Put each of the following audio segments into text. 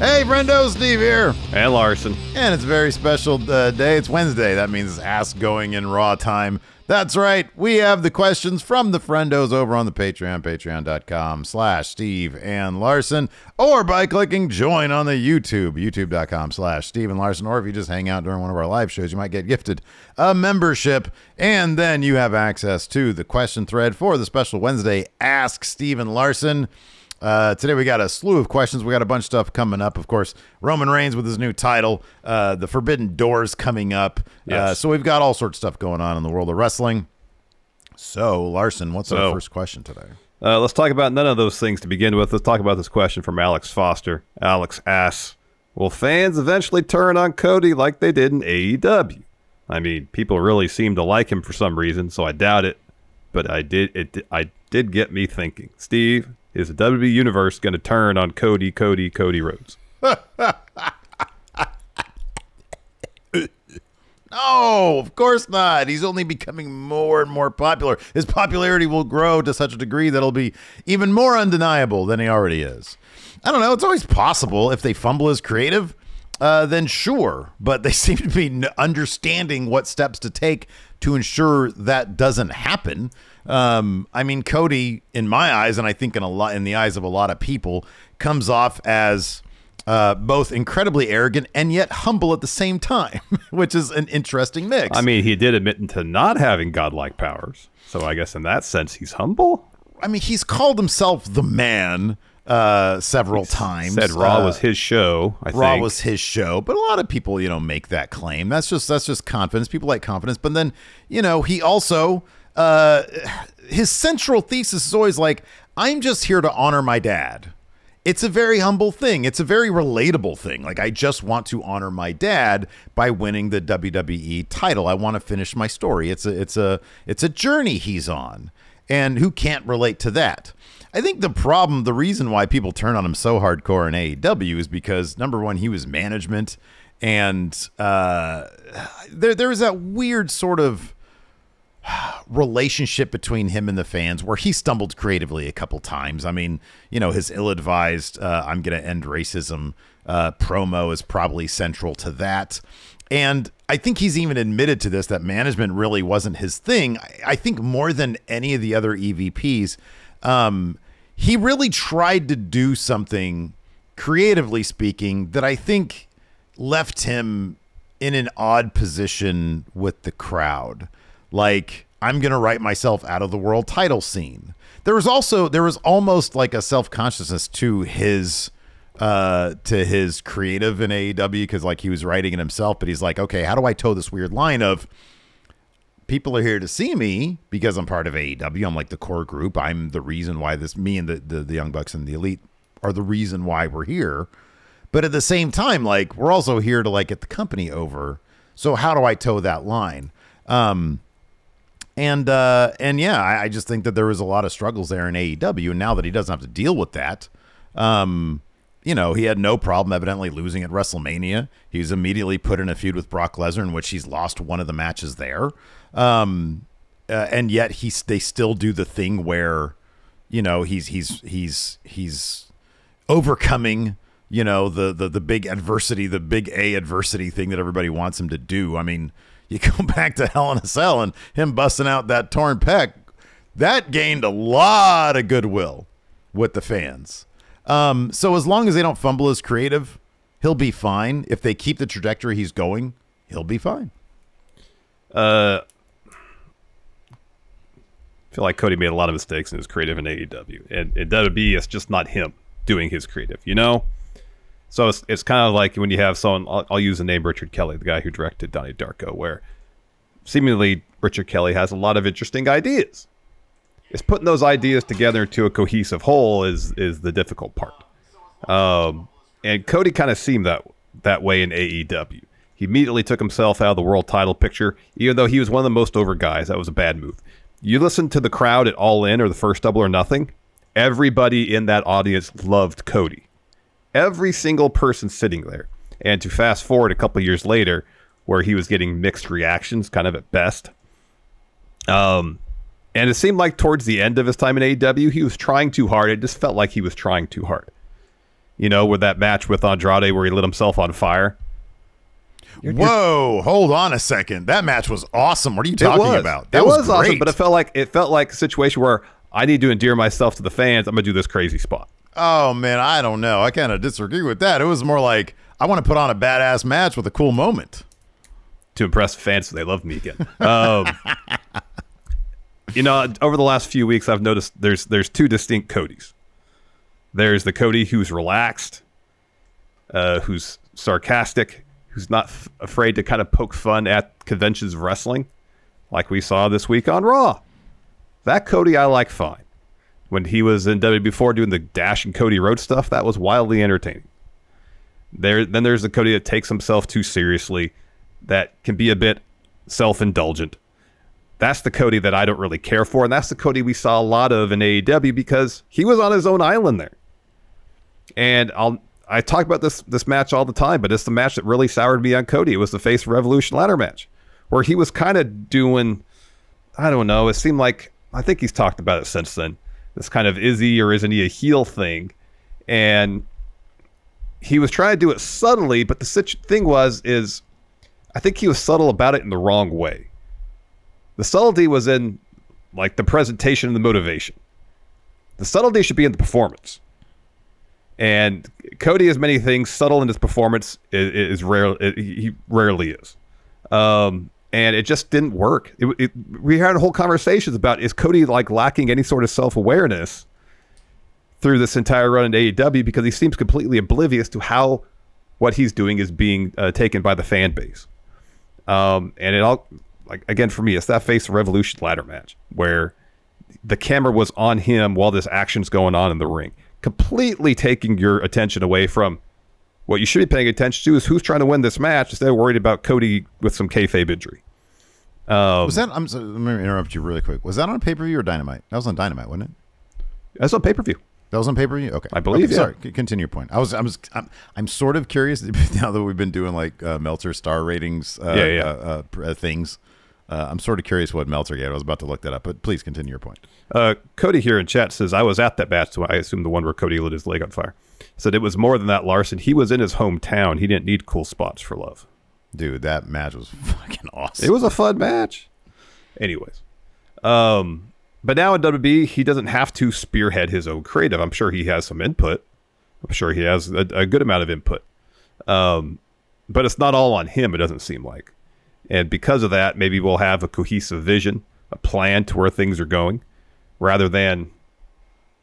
Hey, friendo, Steve here. And Larson. And it's a very special uh, day. It's Wednesday. That means it's Ask Going in Raw time. That's right. We have the questions from the friendos over on the Patreon, patreon.com slash Steve and Larson, or by clicking join on the YouTube, youtube.com slash Steve and Larson, or if you just hang out during one of our live shows, you might get gifted a membership, and then you have access to the question thread for the special Wednesday Ask Steve and Larson. Uh, today we got a slew of questions. We got a bunch of stuff coming up. Of course, Roman Reigns with his new title, uh, the Forbidden Doors coming up. Uh, so we've got all sorts of stuff going on in the world of wrestling. So Larson, what's our first question today? Uh, let's talk about none of those things to begin with. Let's talk about this question from Alex Foster. Alex asks Will fans eventually turn on Cody like they did in AEW? I mean, people really seem to like him for some reason, so I doubt it. But I did it. I did get me thinking. Steve, is the WWE universe going to turn on Cody, Cody, Cody Rhodes? No, of course not. He's only becoming more and more popular. His popularity will grow to such a degree that it'll be even more undeniable than he already is. I don't know. It's always possible if they fumble as creative, uh, then sure. But they seem to be understanding what steps to take to ensure that doesn't happen. Um, I mean, Cody, in my eyes, and I think in a lot in the eyes of a lot of people, comes off as uh, both incredibly arrogant and yet humble at the same time, which is an interesting mix. I mean, he did admit to not having godlike powers. So I guess in that sense, he's humble. I mean, he's called himself the man uh, several times. Said Raw Uh, was his show. I think Raw think. was his show, but a lot of people, you know, make that claim. That's just that's just confidence. People like confidence, but then, you know, he also uh, his central thesis is always like, I'm just here to honor my dad. It's a very humble thing. It's a very relatable thing. Like I just want to honor my dad by winning the WWE title. I want to finish my story. It's a it's a it's a journey he's on. And who can't relate to that? I think the problem, the reason why people turn on him so hardcore in AEW is because number one, he was management, and uh, there there was that weird sort of relationship between him and the fans where he stumbled creatively a couple times. I mean, you know, his ill-advised uh, "I'm going to end racism" uh, promo is probably central to that. And I think he's even admitted to this that management really wasn't his thing. I, I think more than any of the other EVPs, um, he really tried to do something creatively speaking that I think left him in an odd position with the crowd. Like, I'm going to write myself out of the world title scene. There was also, there was almost like a self consciousness to his. Uh, to his creative in AEW because like he was writing it himself, but he's like, okay, how do I toe this weird line of people are here to see me because I'm part of AEW. I'm like the core group. I'm the reason why this me and the, the, the Young Bucks and the Elite are the reason why we're here. But at the same time, like we're also here to like get the company over. So how do I toe that line? Um and uh and yeah, I, I just think that there was a lot of struggles there in AEW. And now that he doesn't have to deal with that, um, you know, he had no problem evidently losing at WrestleMania. He's immediately put in a feud with Brock Lesnar, in which he's lost one of the matches there. Um, uh, and yet he's they still do the thing where, you know, he's he's he's he's overcoming, you know, the the the big adversity, the big A adversity thing that everybody wants him to do. I mean, you go back to Hell in a Cell and him busting out that torn pec, that gained a lot of goodwill with the fans. Um, so as long as they don't fumble his creative, he'll be fine. If they keep the trajectory he's going, he'll be fine. Uh, I feel like Cody made a lot of mistakes in his creative in AEW, and in WWE, it's just not him doing his creative, you know. So it's it's kind of like when you have someone. I'll, I'll use the name Richard Kelly, the guy who directed Donnie Darko, where seemingly Richard Kelly has a lot of interesting ideas. It's putting those ideas together into a cohesive whole is is the difficult part. Um, and Cody kind of seemed that that way in AEW. He immediately took himself out of the world title picture, even though he was one of the most over guys. That was a bad move. You listen to the crowd at All In or the first Double or Nothing. Everybody in that audience loved Cody. Every single person sitting there. And to fast forward a couple years later, where he was getting mixed reactions, kind of at best. Um, and it seemed like towards the end of his time in AEW, he was trying too hard. It just felt like he was trying too hard. You know, with that match with Andrade where he lit himself on fire. You're, Whoa, you're, hold on a second. That match was awesome. What are you talking was, about? That was, was awesome, but it felt like it felt like a situation where I need to endear myself to the fans. I'm gonna do this crazy spot. Oh man, I don't know. I kind of disagree with that. It was more like I want to put on a badass match with a cool moment to impress fans so they love me again. Um, you know, over the last few weeks, I've noticed there's there's two distinct Codys. There's the Cody who's relaxed, uh, who's sarcastic, who's not f- afraid to kind of poke fun at conventions of wrestling, like we saw this week on Raw. That Cody I like fine. When he was in W before doing the Dashing Cody Rhodes stuff, that was wildly entertaining. There, then there's the Cody that takes himself too seriously, that can be a bit self-indulgent. That's the Cody that I don't really care for, and that's the Cody we saw a lot of in AEW because he was on his own island there. And I'll I talk about this this match all the time, but it's the match that really soured me on Cody. It was the face Revolution ladder match, where he was kind of doing, I don't know. It seemed like I think he's talked about it since then. This kind of is he or isn't he a heel thing, and he was trying to do it subtly. But the situ- thing was is, I think he was subtle about it in the wrong way. The subtlety was in like the presentation and the motivation. The subtlety should be in the performance. And Cody is many things. Subtle in his performance is, is rare. He rarely is. Um, and it just didn't work. It, it, we had whole conversations about is Cody like lacking any sort of self awareness through this entire run in AEW because he seems completely oblivious to how what he's doing is being uh, taken by the fan base. Um, and it all like again for me, it's that face revolution ladder match where the camera was on him while this action's going on in the ring completely taking your attention away from what you should be paying attention to is who's trying to win this match instead of worried about Cody with some kayfabe injury. Um, was that? I'm sorry, let me interrupt you really quick. Was that on pay per view or Dynamite? That was on Dynamite, wasn't it? That's on pay per view. That was on pay per view. Okay, I believe. Okay, yeah. Sorry, continue your point. I was, I was, I'm, I'm sort of curious now that we've been doing like uh, Meltzer star ratings, uh, yeah, yeah. Uh, uh things. Uh, I'm sort of curious what Meltzer gave. I was about to look that up, but please continue your point. Uh, Cody here in chat says, I was at that match, so I assume the one where Cody lit his leg on fire. Said it was more than that, Larson. He was in his hometown. He didn't need cool spots for love. Dude, that match was fucking awesome. It was a fun match. Anyways. Um, but now in WB, he doesn't have to spearhead his own creative. I'm sure he has some input. I'm sure he has a, a good amount of input. Um, but it's not all on him, it doesn't seem like. And because of that, maybe we'll have a cohesive vision, a plan to where things are going, rather than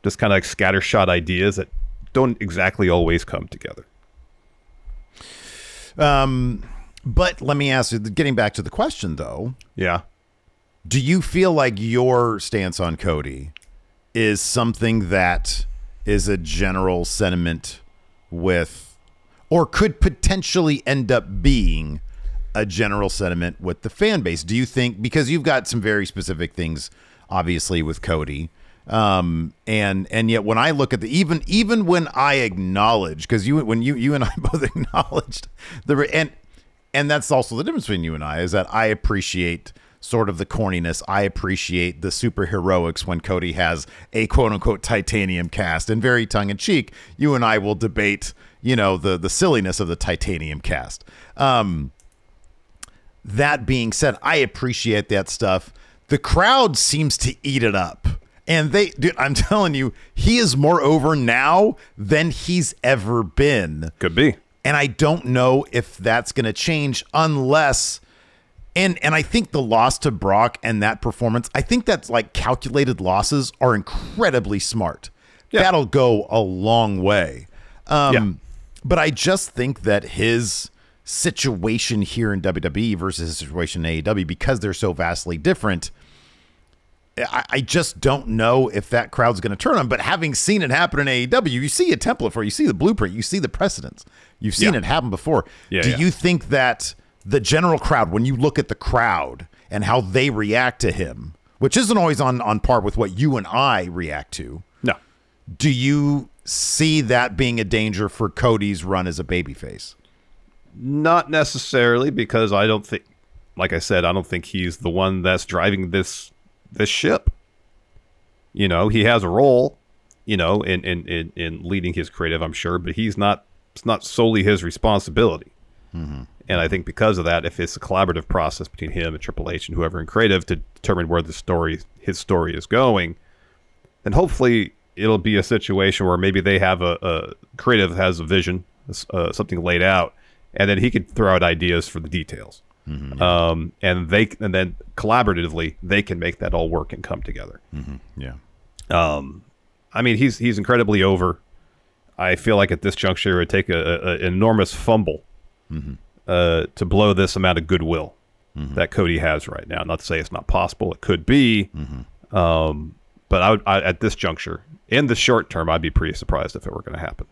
just kind of like scattershot ideas that don't exactly always come together. Um, but let me ask you, getting back to the question though. Yeah. Do you feel like your stance on Cody is something that is a general sentiment with, or could potentially end up being a general sentiment with the fan base? Do you think, because you've got some very specific things, obviously, with Cody. Um, and and yet when I look at the even even when I acknowledge because you when you you and I both acknowledged the and and that's also the difference between you and I is that I appreciate sort of the corniness. I appreciate the superheroics when Cody has a quote unquote titanium cast and very tongue in cheek. You and I will debate, you know, the the silliness of the titanium cast. Um, that being said, I appreciate that stuff. The crowd seems to eat it up. And they, dude, I'm telling you, he is more over now than he's ever been. Could be. And I don't know if that's going to change unless and and I think the loss to Brock and that performance, I think that's like calculated losses are incredibly smart. Yeah. That'll go a long way. Um Yeah. but I just think that his situation here in WWE versus his situation in AEW because they're so vastly different. I, I just don't know if that crowd's going to turn on. But having seen it happen in AEW, you see a template for it. You see the blueprint. You see the precedents. You've seen Yeah. it happen before. Yeah, Do yeah. you think that the general crowd, when you look at the crowd and how they react to him, which isn't always on, on par with what you and I react to, No. do you see that being a danger for Cody's run as a babyface? Not necessarily because I don't think like I said, I don't think he's the one that's driving this this ship. You know, he has a role, you know, in in in, in leading his creative, I'm sure, but he's not it's not solely his responsibility. And I think because of that, if it's a collaborative process between him and Triple H and whoever in creative to determine where the story his story is going, then hopefully it'll be a situation where maybe they have a, a creative has a vision, uh, something laid out, and then he could throw out ideas for the details. Um, and they and then collaboratively they can make that all work and come together. Yeah. Um, I mean, he's he's incredibly over. I feel like at this juncture it would take a, a, an enormous fumble uh, to blow this amount of goodwill that Cody has right now. Not to say it's not possible; it could be. Um, but I would, I, at this juncture, in the short term, I'd be pretty surprised if it were going to happen.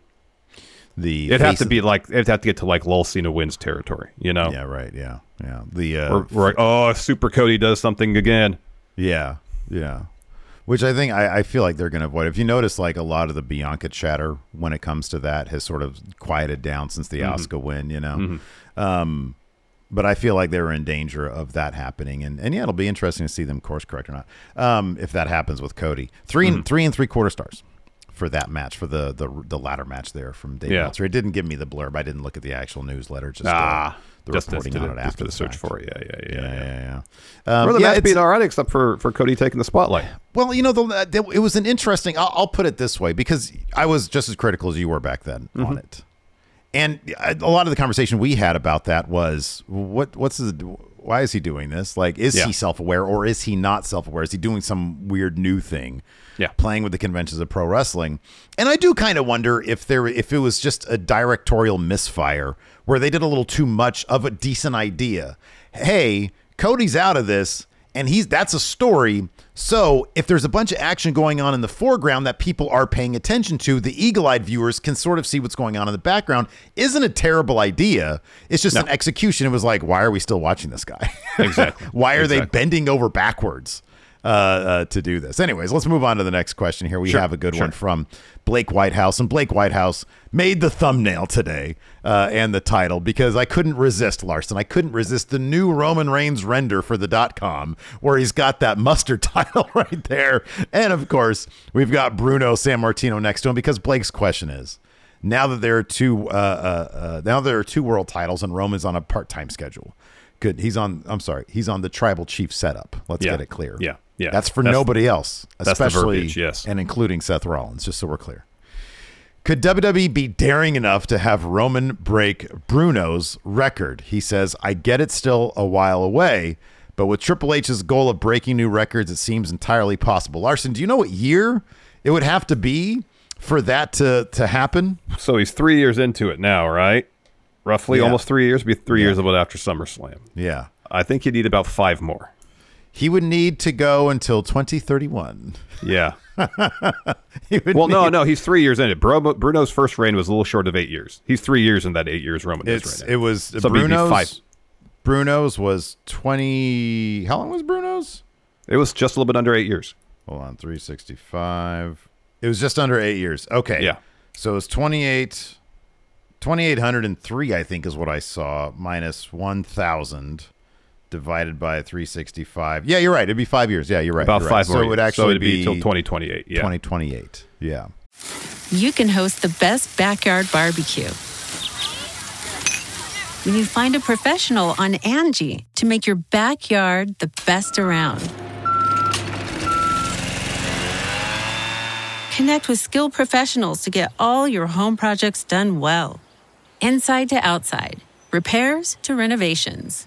The It'd have to be like it'd have to get to like Lulcena wins territory, you know? Yeah, right. Yeah. Yeah. The uh, We're, we're like, oh, if Super Cody does something again. Yeah, yeah. Which I think I, I feel like they're going to avoid. If you notice, like a lot of the Bianca chatter when it comes to that has sort of quieted down since the Asuka win, you know. Um, but I feel like they're in danger of that happening, and and yeah, it'll be interesting to see them course correct or not. Um, if that happens with Cody, 3 and three and three quarter stars for that match for the the the ladder match there from Dave Yeah. Meltzer. It didn't give me the blurb. I didn't look at the actual newsletter. Just Ah, uh, the just, reporting on to, it after for the search for it. Yeah, yeah, yeah. Yeah, yeah. yeah, yeah. Um, the yeah, match being all right, except for, for Cody taking the spotlight. well, you know, the, the, it was an interesting. I'll, I'll put it this way because I was just as critical as you were back then Mm-hmm. on it, and a a lot of the conversation we had about that was what what's his why is he doing this? Like, is Yeah. he self aware or is he not self aware? Is he doing some weird new thing? Yeah. playing with the conventions of pro wrestling, and I do kind of wonder if there if it was just a directorial misfire where they did a little too much of a decent idea. Hey, Cody's out of this and he's that's a story. So if there's a bunch of action going on in the foreground that people are paying attention to, the eagle-eyed viewers can sort of see what's going on in the background. Isn't a terrible idea. It's just an execution. It was like, why are we still watching this guy? Exactly. why are they bending over backwards uh, uh, to do this? Anyways, let's move on to the next question here. We Sure, have a good sure. one from Blake Whitehouse, and Blake Whitehouse made the thumbnail today uh, and the title because I couldn't resist Larson. I couldn't resist the new Roman Reigns render for the dot com where he's got that mustard title right there, and of course we've got Bruno Sammartino next to him because Blake's question is. Now that there are two, uh, uh, uh, now there are two world titles, and Roman's on a part-time schedule. Good, he's on. I'm sorry, he's on the tribal chief setup. Let's Yeah. get it clear. Yeah. Yeah. That's for That's- nobody else, the especially verbiage, yes. and including Seth Rollins. Just so we're clear. Could WWE be daring enough to have Roman break Bruno's record? He says, I get it's still a while away, but with Triple H's goal of breaking new records, it seems entirely possible. Larson, do you know what year it would have to be for that to, to happen? So he's three years into it now, right? Roughly Yeah. almost three years. Be three years of it after SummerSlam. Yeah. I think you need about five more. He would need to go until 2031. Yeah. Well, no, no, he's three years in it. Bro, Bruno's first reign was a little short of eight years. He's three years in that eight years Roman It's right it was So Bruno's. five. Bruno's was 20. How long was Bruno's? It was just a little bit under eight years. Hold on, 365. It was just under eight years. Okay. Yeah. So it's 28, 2,803, I think, is what I saw, minus 1,000 divided by 365. Yeah, you're right. It'd be five years. Yeah, you're right. About you're five right. more So it would actually so it'd be, be till 2028. Yeah. 2028. Yeah. you can host the best backyard barbecue. When you find a professional on Angi to make your backyard the best around. Connect with skilled professionals to get all your home projects done well. Inside to outside, repairs to renovations.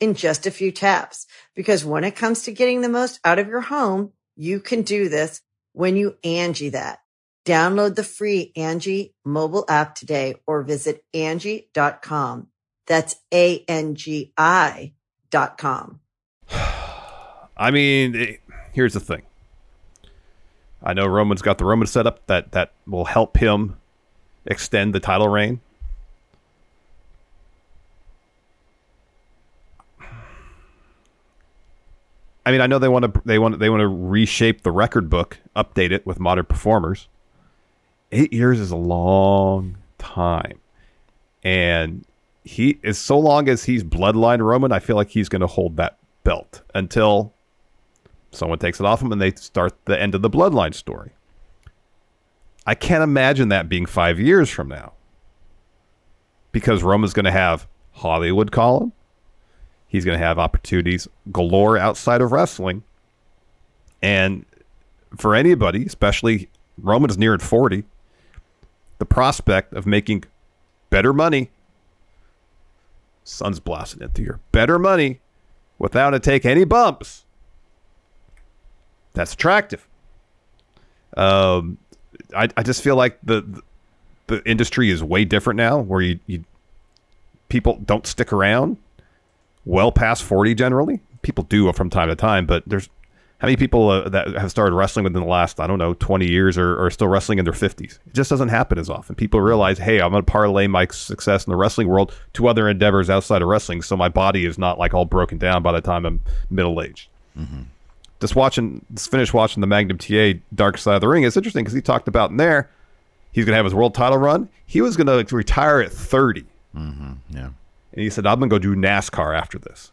in just a few taps. Because when it comes to getting the most out of your home, you can do this when you Angi that. Download the free Angi mobile app today or visit Angi.com. That's A-N-G-I dot com. I mean, it- here's the thing. I know Roman's got the Roman setup that that will help him extend the title reign. I mean, I know they want to they want they want to reshape the record book, update it with modern performers. Eight years is a long time, and he is so long as he's bloodline Roman. I feel like he's going to hold that belt until someone takes it off him and they start the end of the bloodline story. I can't imagine that being five years from now, because Roman's going to have Hollywood call him. He's going to have opportunities galore outside of wrestling. And for anybody, especially Roman's nearing 40, the prospect of making better money, sun's blasting into your better money without to take any bumps, that's attractive. Um, I, I just feel like the, the industry is way different now where you, you people don't stick around well past 40 generally. People do from time to time, but there's how many people uh, that have started wrestling within the last, I don't know, 20 years or are still wrestling in their 50s? It just doesn't happen as often. People realize, hey, I'm going to parlay my success in the wrestling world to other endeavors outside of wrestling so my body is not like all broken down by the time I'm middle aged. Just watching, just finished watching the Magnum TA Dark Side of the Ring. It's interesting because he talked about in there, he's going to have his world title run. He was going to retire at 30. Yeah. And he said, I'm going to go do NASCAR after this.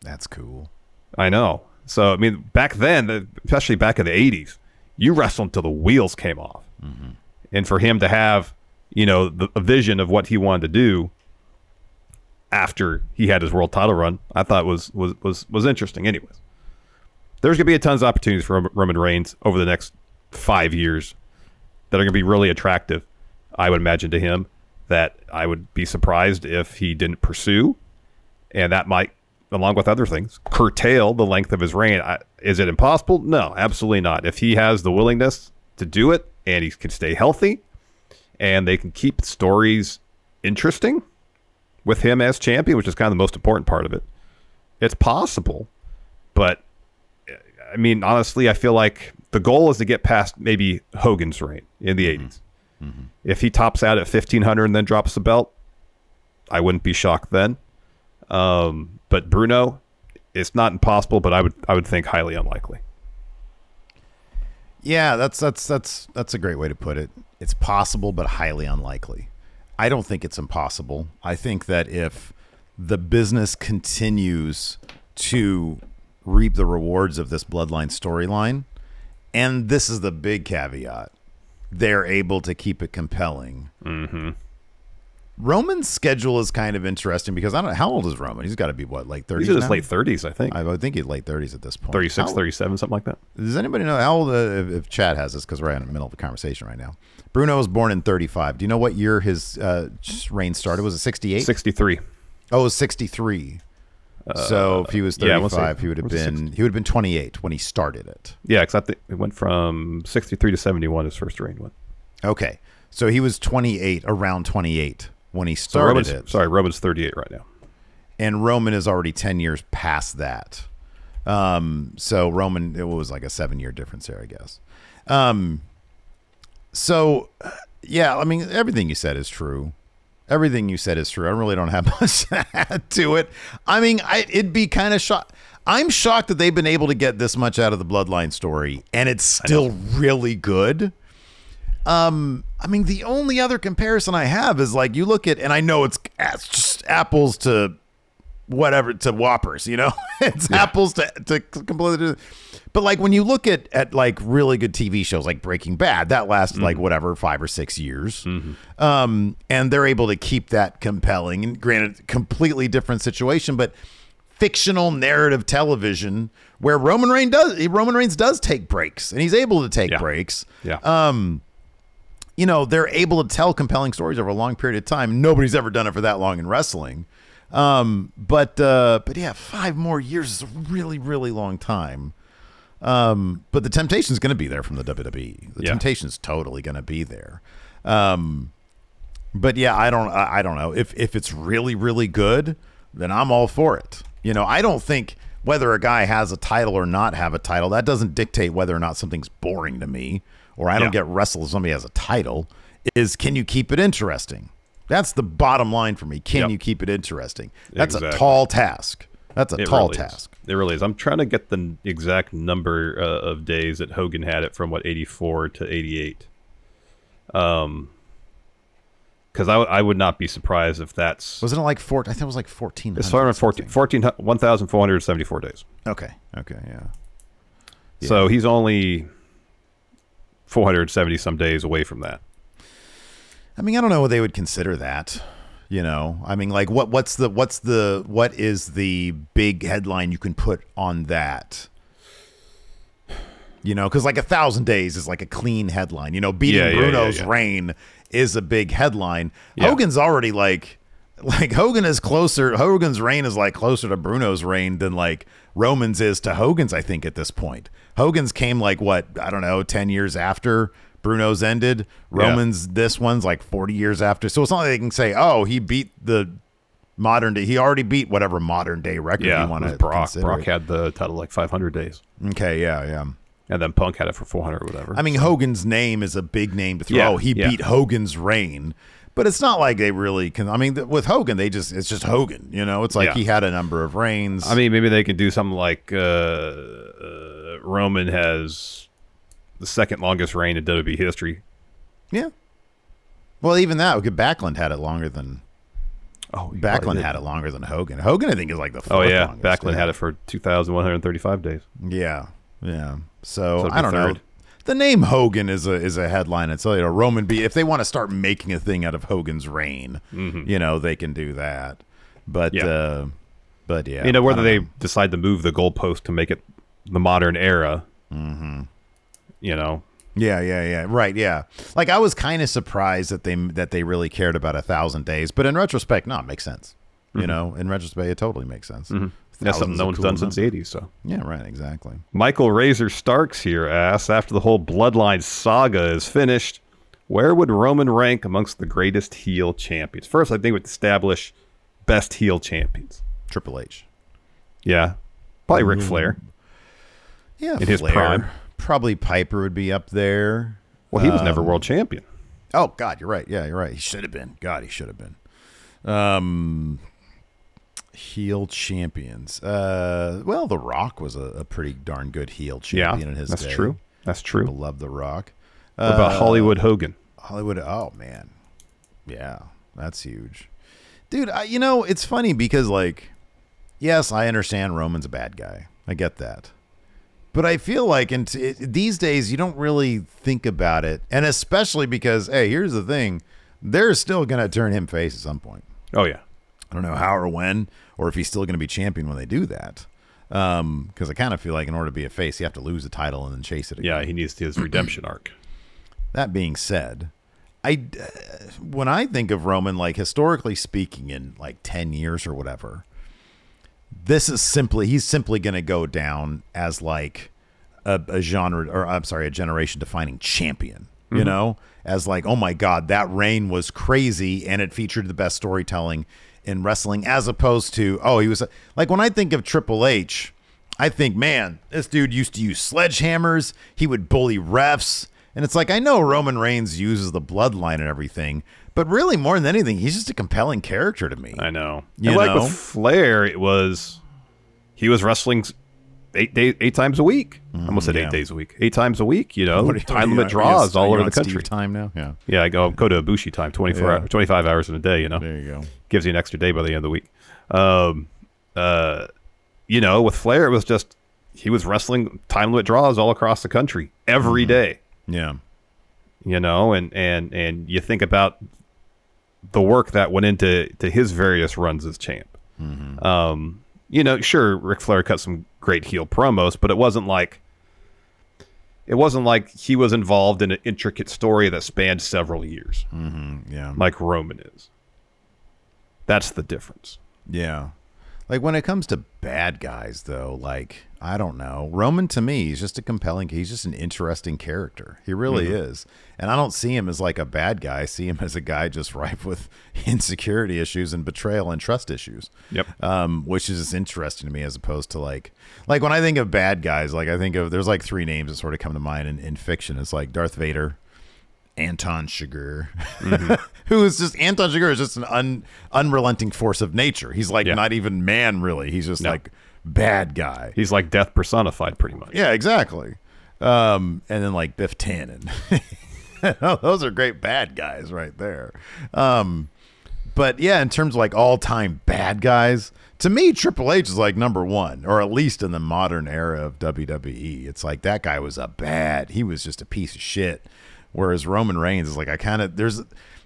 That's cool. I know. So, I mean, back then, especially back in the 80s, you wrestled until the wheels came off. Mm-hmm. And for him to have, you know, the a vision of what he wanted to do after he had his world title run, I thought was was was was interesting. Anyways, there's going to be a tons of opportunities for Roman Reigns over the next five years that are going to be really attractive, I would imagine to him. That I would be surprised if he didn't pursue, and that might, along with other things, curtail the length of his reign. I, is it impossible? No, absolutely not. If he has the willingness to do it and he can stay healthy, and they can keep stories interesting with him as champion, which is kind of the most important part of it. It's possible, but I mean, honestly, I feel like the goal is to get past maybe Hogan's reign in the 80s. Mm-hmm. If he tops out at 1500 and then drops the belt, I wouldn't be shocked then. Um, but Bruno, it's not impossible, but I would I would think highly unlikely. Yeah, that's that's that's that's a great way to put it. It's possible, but highly unlikely. I don't think it's impossible. I think that if the business continues to reap the rewards of this bloodline storyline, and this is the big caveat, they're able to keep it compelling. Mm-hmm. Roman's schedule is kind of interesting because I don't know how old is Roman. He's got to be what like 30s. He's in his late 30s, I think. I would think he's late 30s at this point. 36, how, 37, something like that. Does anybody know how old? Uh, if, if Chad has this, because we're in the middle of a conversation right now. Bruno was born in 35. Do you know what year his uh, reign started? Was it 68? 63. Oh, it was 63. Uh, so if he was 35, yeah, he would have been 60. he would have been 28 when he started it. Yeah, because it went from 63 to 71. His first reign went. Okay, so he was 28, around 28 when he started so it. Sorry, Roman's 38 right now. And Roman is already 10 years past that. Um, so Roman, it was like a seven year difference there, I guess. Um, so yeah, I mean, everything you said is true. Everything you said is true. I really don't have much to add to it. I mean, I, it'd be kind of shocked. I'm shocked that they've been able to get this much out of the Bloodline story, and it's still really good. Um, I mean, the only other comparison I have is like you look at, and I know it's, it's just apples to whatever to Whoppers, you know, it's yeah. apples to to completely. But like when you look at at like really good TV shows like Breaking Bad, that lasted mm-hmm. like whatever five or six years, mm-hmm. um, and they're able to keep that compelling. And granted, completely different situation, but fictional narrative television where Roman Reigns does Roman Reigns does take breaks, and he's able to take yeah. breaks. Yeah. Um, you know, they're able to tell compelling stories over a long period of time. Nobody's ever done it for that long in wrestling. Um, but uh, but yeah, five more years is a really really long time. Um, but the temptation is going to be there from the WWE. The yeah. temptation is totally going to be there. Um, but yeah, I don't I, I don't know if if it's really really good, then I'm all for it. You know, I don't think whether a guy has a title or not have a title that doesn't dictate whether or not something's boring to me or I don't get wrestled if somebody has a title, is can you keep it interesting? That's the bottom line for me. Can yep. you keep it interesting? That's exactly. a tall task. That's a it tall really task. Is. It really is. I'm trying to get the exact number uh, of days that Hogan had it from what 84 to 88. Um, because I, w- I would not be surprised if that's wasn't it like four? I think it was like fourteen. It's started 14, 14 1,474 days. Okay. Okay. Yeah. yeah. So he's only 470 some days away from that. I mean, I don't know what they would consider that. You know, I mean, like what what's the what's the what is the big headline you can put on that? You know, because like a thousand days is like a clean headline. You know, beating yeah, Bruno's yeah, yeah, reign is a big headline. Hogan's already like like Hogan is closer. Hogan's reign is like closer to Bruno's reign than like Roman's is to Hogan's. I think at this point, Hogan's came like what I don't know, ten years after Bruno's ended. Roman's yeah. this one's like forty years after. So it's not like they can say, oh, he beat the modern day. He already beat whatever modern day record yeah, you want to Brock. Consider Brock had the title like five hundred days. Okay, yeah, yeah. And then Punk had it for 400 or whatever. I mean, so. Hogan's name is a big name to throw. Yeah, oh, he yeah. beat Hogan's reign but it's not like they really can. I mean, with Hogan, they just it's just Hogan. You know, it's like he had a number of reigns. I mean, maybe they can do something like uh, uh, Roman has the second longest reign in WWE history. Yeah. Well, even that, Backlund had it longer than. Oh, Backlund had it longer than Hogan. Hogan, I think, is like the. oh yeah, longest. Backlund yeah. had it for two thousand one hundred thirty-five days. Yeah, yeah. So, so I don't third. know the name Hogan is a is a headline. It's you know Roman B. If they want to start making a thing out of Hogan's reign, mm-hmm. you know they can do that. But yeah. uh, but yeah, you know whether they know. decide to move the goalpost to make it the modern era. Mm-hmm. You know, Yeah, yeah, yeah. Right, yeah. Like I was kind of surprised that they that they really cared about a thousand days, but in retrospect, no, it makes sense. You mm-hmm. know, in retrospect, it totally makes sense. Mm-hmm. That's something no one's cool done since the 80s. So Yeah, right, exactly. Michael Razor Starks here asks After the whole Bloodline saga is finished, where would Roman rank amongst the greatest heel champions? First, I think we would establish best heel champions. Triple H. Yeah. Probably Ric mm-hmm. Flair. Yeah, In his prime. Probably Piper would be up there. Well, he was Um, never world champion. Oh God, you're right. Yeah, you're right. He should have been. God, he should have been. Um, heel champions. Uh, well, The Rock was a, a pretty darn good heel Yeah, champion in his day. that's day. true. That's People true. love The Rock. What about Uh, Hollywood Hogan? Hollywood. Oh man, yeah, that's huge, dude. I, you know, it's funny because like, yes, I understand Roman's a bad guy. I get that, but I feel like in t- these days you don't really think about it, and especially because hey, here's the thing: they're still gonna turn him face at some point. Oh, yeah. I don't know how or when, or if he's still going to be champion when they do that. Because I kind of feel like in order to be a face, you have to lose the title and then chase it. Again. Yeah, he needs his redemption arc. That being said, I uh, when I think of Roman, like historically speaking, in like ten years or whatever, this is simply he's simply going to go down as like a, a genre or I'm sorry, a generation defining champion. You mm-hmm. know, as like oh my god, that reign was crazy and it featured the best storytelling in wrestling, as opposed to oh he was like when I think of Triple H. I think, man, this dude used to use sledgehammers. He would bully refs. And it's like, I know Roman Reigns uses the bloodline and everything, but really, more than anything, he's just a compelling character to me. I know. You and like know? with Flair, it was he was wrestling eight days, eight times a week. I almost said Mm, yeah. eight days a week. Eight times a week. You know, you- time limit you- are you- draws all over the country. Steve time now? Yeah. Yeah, I go go to Ibushi time, twenty four, Yeah. twenty five hours in a day. You know, There you go. gives you an extra day by the end of the week. Um, uh, you know, with Flair, it was just he was wrestling time limit draws all across the country every Mm-hmm. day. Yeah. You know, and and and you think about the work that went into to his various runs as champ. Mm-hmm. Um, you know, sure, Ric Flair cut some great heel promos, but it wasn't like it wasn't like he was involved in an intricate story that spanned several years, Mm-hmm. Yeah. like Roman is. That's the difference. Yeah. Like when it comes to bad guys, though, like I don't know, Roman to me, he's just a compelling. He's just an interesting character. He really Mm-hmm. is, and I don't see him as like a bad guy. I see him as a guy just ripe with insecurity issues and betrayal and trust issues. Yep. Um, which is interesting to me as opposed to like, like when I think of bad guys, like I think of there's like three names that sort of come to mind in, in fiction. It's like Darth Vader, Anton Chigurh, Mm-hmm. who is just Anton Chigurh is just an un, unrelenting force of nature. He's like Yeah. not even man, really. He's just No. like bad guy. He's like death personified, pretty much. Yeah, exactly. Um, and then like Biff Tannen. Those are great bad guys right there. Um, but yeah, in terms of like all time bad guys, to me, Triple H is like number one, or at least in the modern era of WWE. It's like that guy was a bad, he was just a piece of shit. Whereas Roman Reigns is like, I kind of, there's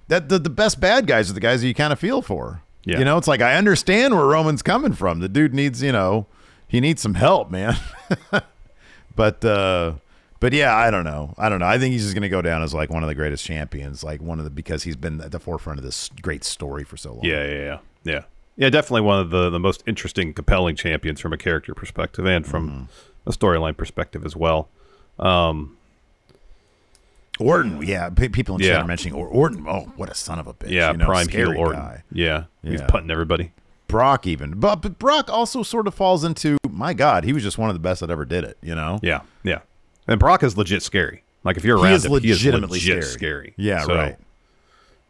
that the, the best bad guys are the guys that you kind of feel for. Yeah. You know, it's like, I understand where Roman's coming from. The dude needs, you know, he needs some help, man. but, uh, but yeah, I don't know. I don't know. I think he's just going to go down as like one of the greatest champions, like one of the because he's been at the forefront of this great story for so long. Yeah, yeah, yeah, yeah. Yeah, definitely one of the, the most interesting, compelling champions from a character perspective and from Mm-hmm. a storyline perspective as well. Um, Orton, yeah, pe- people in chat Yeah. are mentioning or- Orton. Oh, what a son of a bitch! yeah, you know, prime heel Orton. guy. Yeah, he's Yeah. putting everybody. Brock even, but, but Brock also sort of falls into my God. He was just one of the best that ever did it. You know, Yeah, yeah. And Brock is legit scary. Like if you're He around is him, he is legitimately legit scary. scary. Yeah, So, right.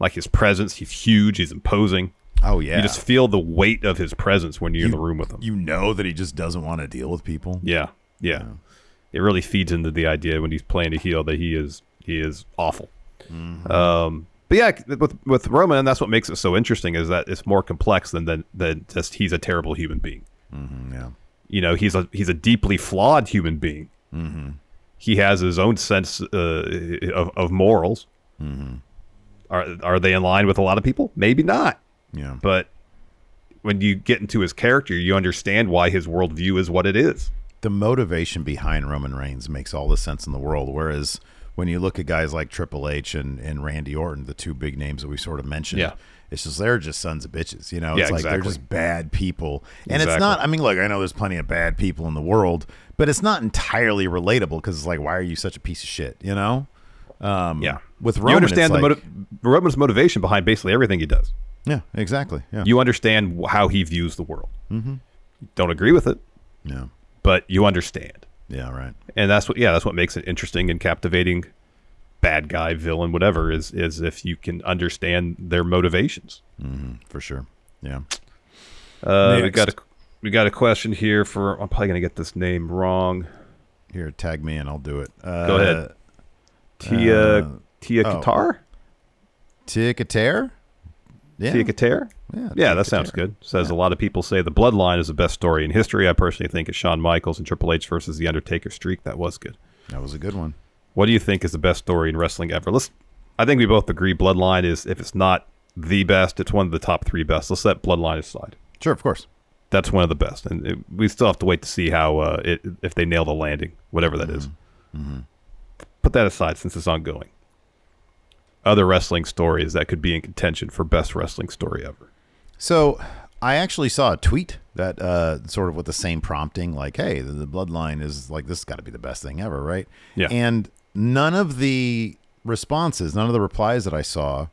Like his presence, he's huge. He's imposing. Oh yeah, You just feel the weight of his presence when you're in the room with him. you know that he just doesn't want to deal with people. Yeah, yeah. It really feeds into the idea when he's playing a heel that he is he is awful. Mm-hmm. Um, but yeah, with with Roman, and that's what makes it so interesting is that it's more complex than than, than just he's a terrible human being. Mm, Yeah, You know, he's a he's a deeply flawed human being. Mm-hmm. He has his own sense uh, of of morals. Mm-hmm. Are are they in line with a lot of people? Maybe not. yeah, But when you get into his character, you understand why his worldview is what it is. the motivation behind Roman Reigns makes all the sense in the world. Whereas when you look at guys like Triple H and, and Randy Orton, the two big names that we sort of mentioned, Yeah. it's just they're just sons of bitches. You know, Yeah, it's like they're just bad people. And it's not, I mean, look, I know there's plenty of bad people in the world, but it's not entirely relatable because it's like, why are you such a piece of shit? You know? Um, Yeah. With Roman, you understand the like- motiv- Roman's motivation behind basically everything he does. Yeah, exactly. Yeah. You understand how he views the world. Mm-hmm. Don't agree with it, yeah. but you understand. Yeah, right. and that's what yeah that's what makes it interesting and captivating bad guy villain whatever is is if you can understand their motivations For sure. Yeah. uh, we got a we got a question here for i'm probably gonna get this name wrong Here, tag me and I'll do it. Uh, Go ahead. tia Uh, tia oh. qatar Tia Kater? Yeah. tia qatar Yeah, yeah that sounds good says a lot of people say the bloodline is the best story in history i personally think it's Shawn michaels and triple h versus the undertaker streak that was good That was a good one. What do you think is the best story in wrestling ever? Let's. I think we both agree Bloodline is if it's not the best, it's one of the top three best. Let's set Bloodline aside. Sure, of course. That's one of the best, and it, we still have to wait to see how uh, it if they nail the landing, whatever that is. Put that aside since it's ongoing. Other wrestling stories that could be in contention for best wrestling story ever. So I actually saw a tweet that uh, sort of with the same prompting, like, "Hey, the, the bloodline is like this has got to be the best thing ever, right?" Yeah. And none of the responses, none of the replies that I saw,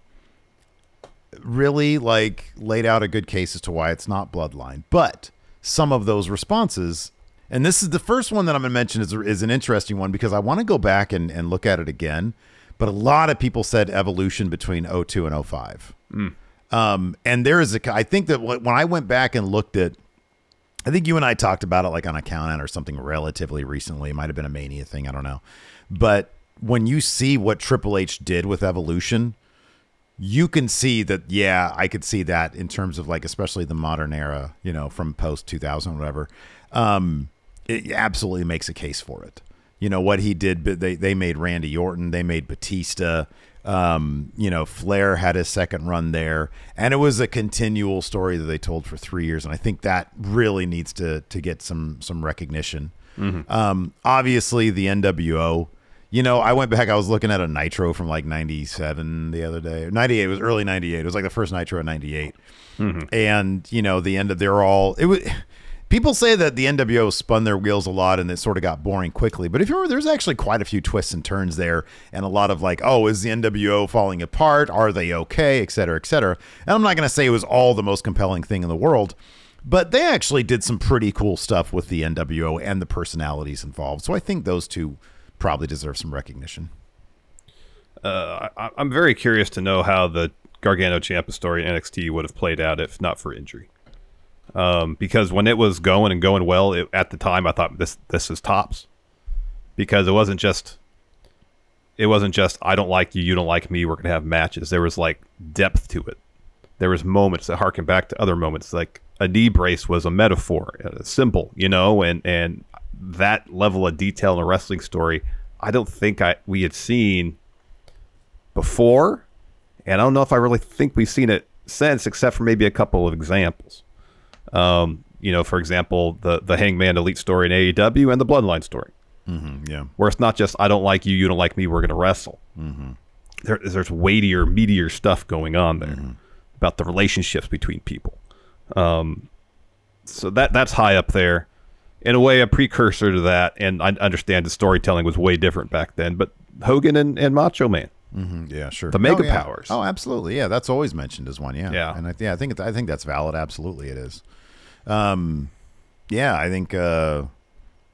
really like laid out a good case as to why it's not bloodline. But some of those responses, and this is the first one that I'm going to mention is, is an interesting one because I want to go back and, and look at it again. But a lot of people said evolution between 02 and 05. Um, and there is a, I think that when when I went back and looked at, I think you and I talked about it like on a count or something relatively recently. It might have been a mania thing. I don't know. But when you see what Triple H did with Evolution, you can see that, yeah, I could see that in terms of like, especially the modern era, you know, from post 2000, whatever. Um, it absolutely makes a case for it. You know, what he did, but they, they made Randy Orton, they made Batista. Um, you know, Flair had his second run there, and it was a continual story that they told for three years, and I think that really needs to to get some some recognition. Um, obviously, the NWO. You know, I went back. I was looking at a Nitro from like '97 the other day. '98 it was early '98. It was like the first Nitro in '98, and you know, the end of they're all it was. People say that the NWO spun their wheels a lot and it sort of got boring quickly. But if you remember, there's actually quite a few twists and turns there, and a lot of like, oh, is the NWO falling apart? Are they okay? Et cetera, et cetera. And I'm not going to say it was all the most compelling thing in the world, but they actually did some pretty cool stuff with the NWO and the personalities involved. So I think those two probably deserve some recognition. Uh, I, I'm very curious to know how the Gargano Ciampa story in NXT would have played out if not for injury. Um, because when it was going and going well it, at the time, I thought this this is tops. Because it wasn't just it wasn't just I don't like you, you don't like me. We're gonna have matches. There was like depth to it. There was moments that harken back to other moments. Like a knee brace was a metaphor, a symbol, you know, and and that level of detail in a wrestling story, I don't think I we had seen before, and I don't know if I really think we've seen it since, except for maybe a couple of examples. Um, you know, for example, the the Hangman Elite story in AEW and the Bloodline story, Yeah. where it's not just I don't like you, you don't like me, we're going to wrestle. Mm-hmm. There, there's weightier, meatier stuff going on there about the relationships between people. Um, so that that's high up there. In a way, a precursor to that, and I understand the storytelling was way different back then. But Hogan and, and Macho Man, Yeah, sure. The mega oh, yeah. powers. Oh, absolutely. Yeah, that's always mentioned as one. Yeah. Yeah. And I, yeah, I think I think that's valid. Absolutely, it is. Um, yeah, I think uh,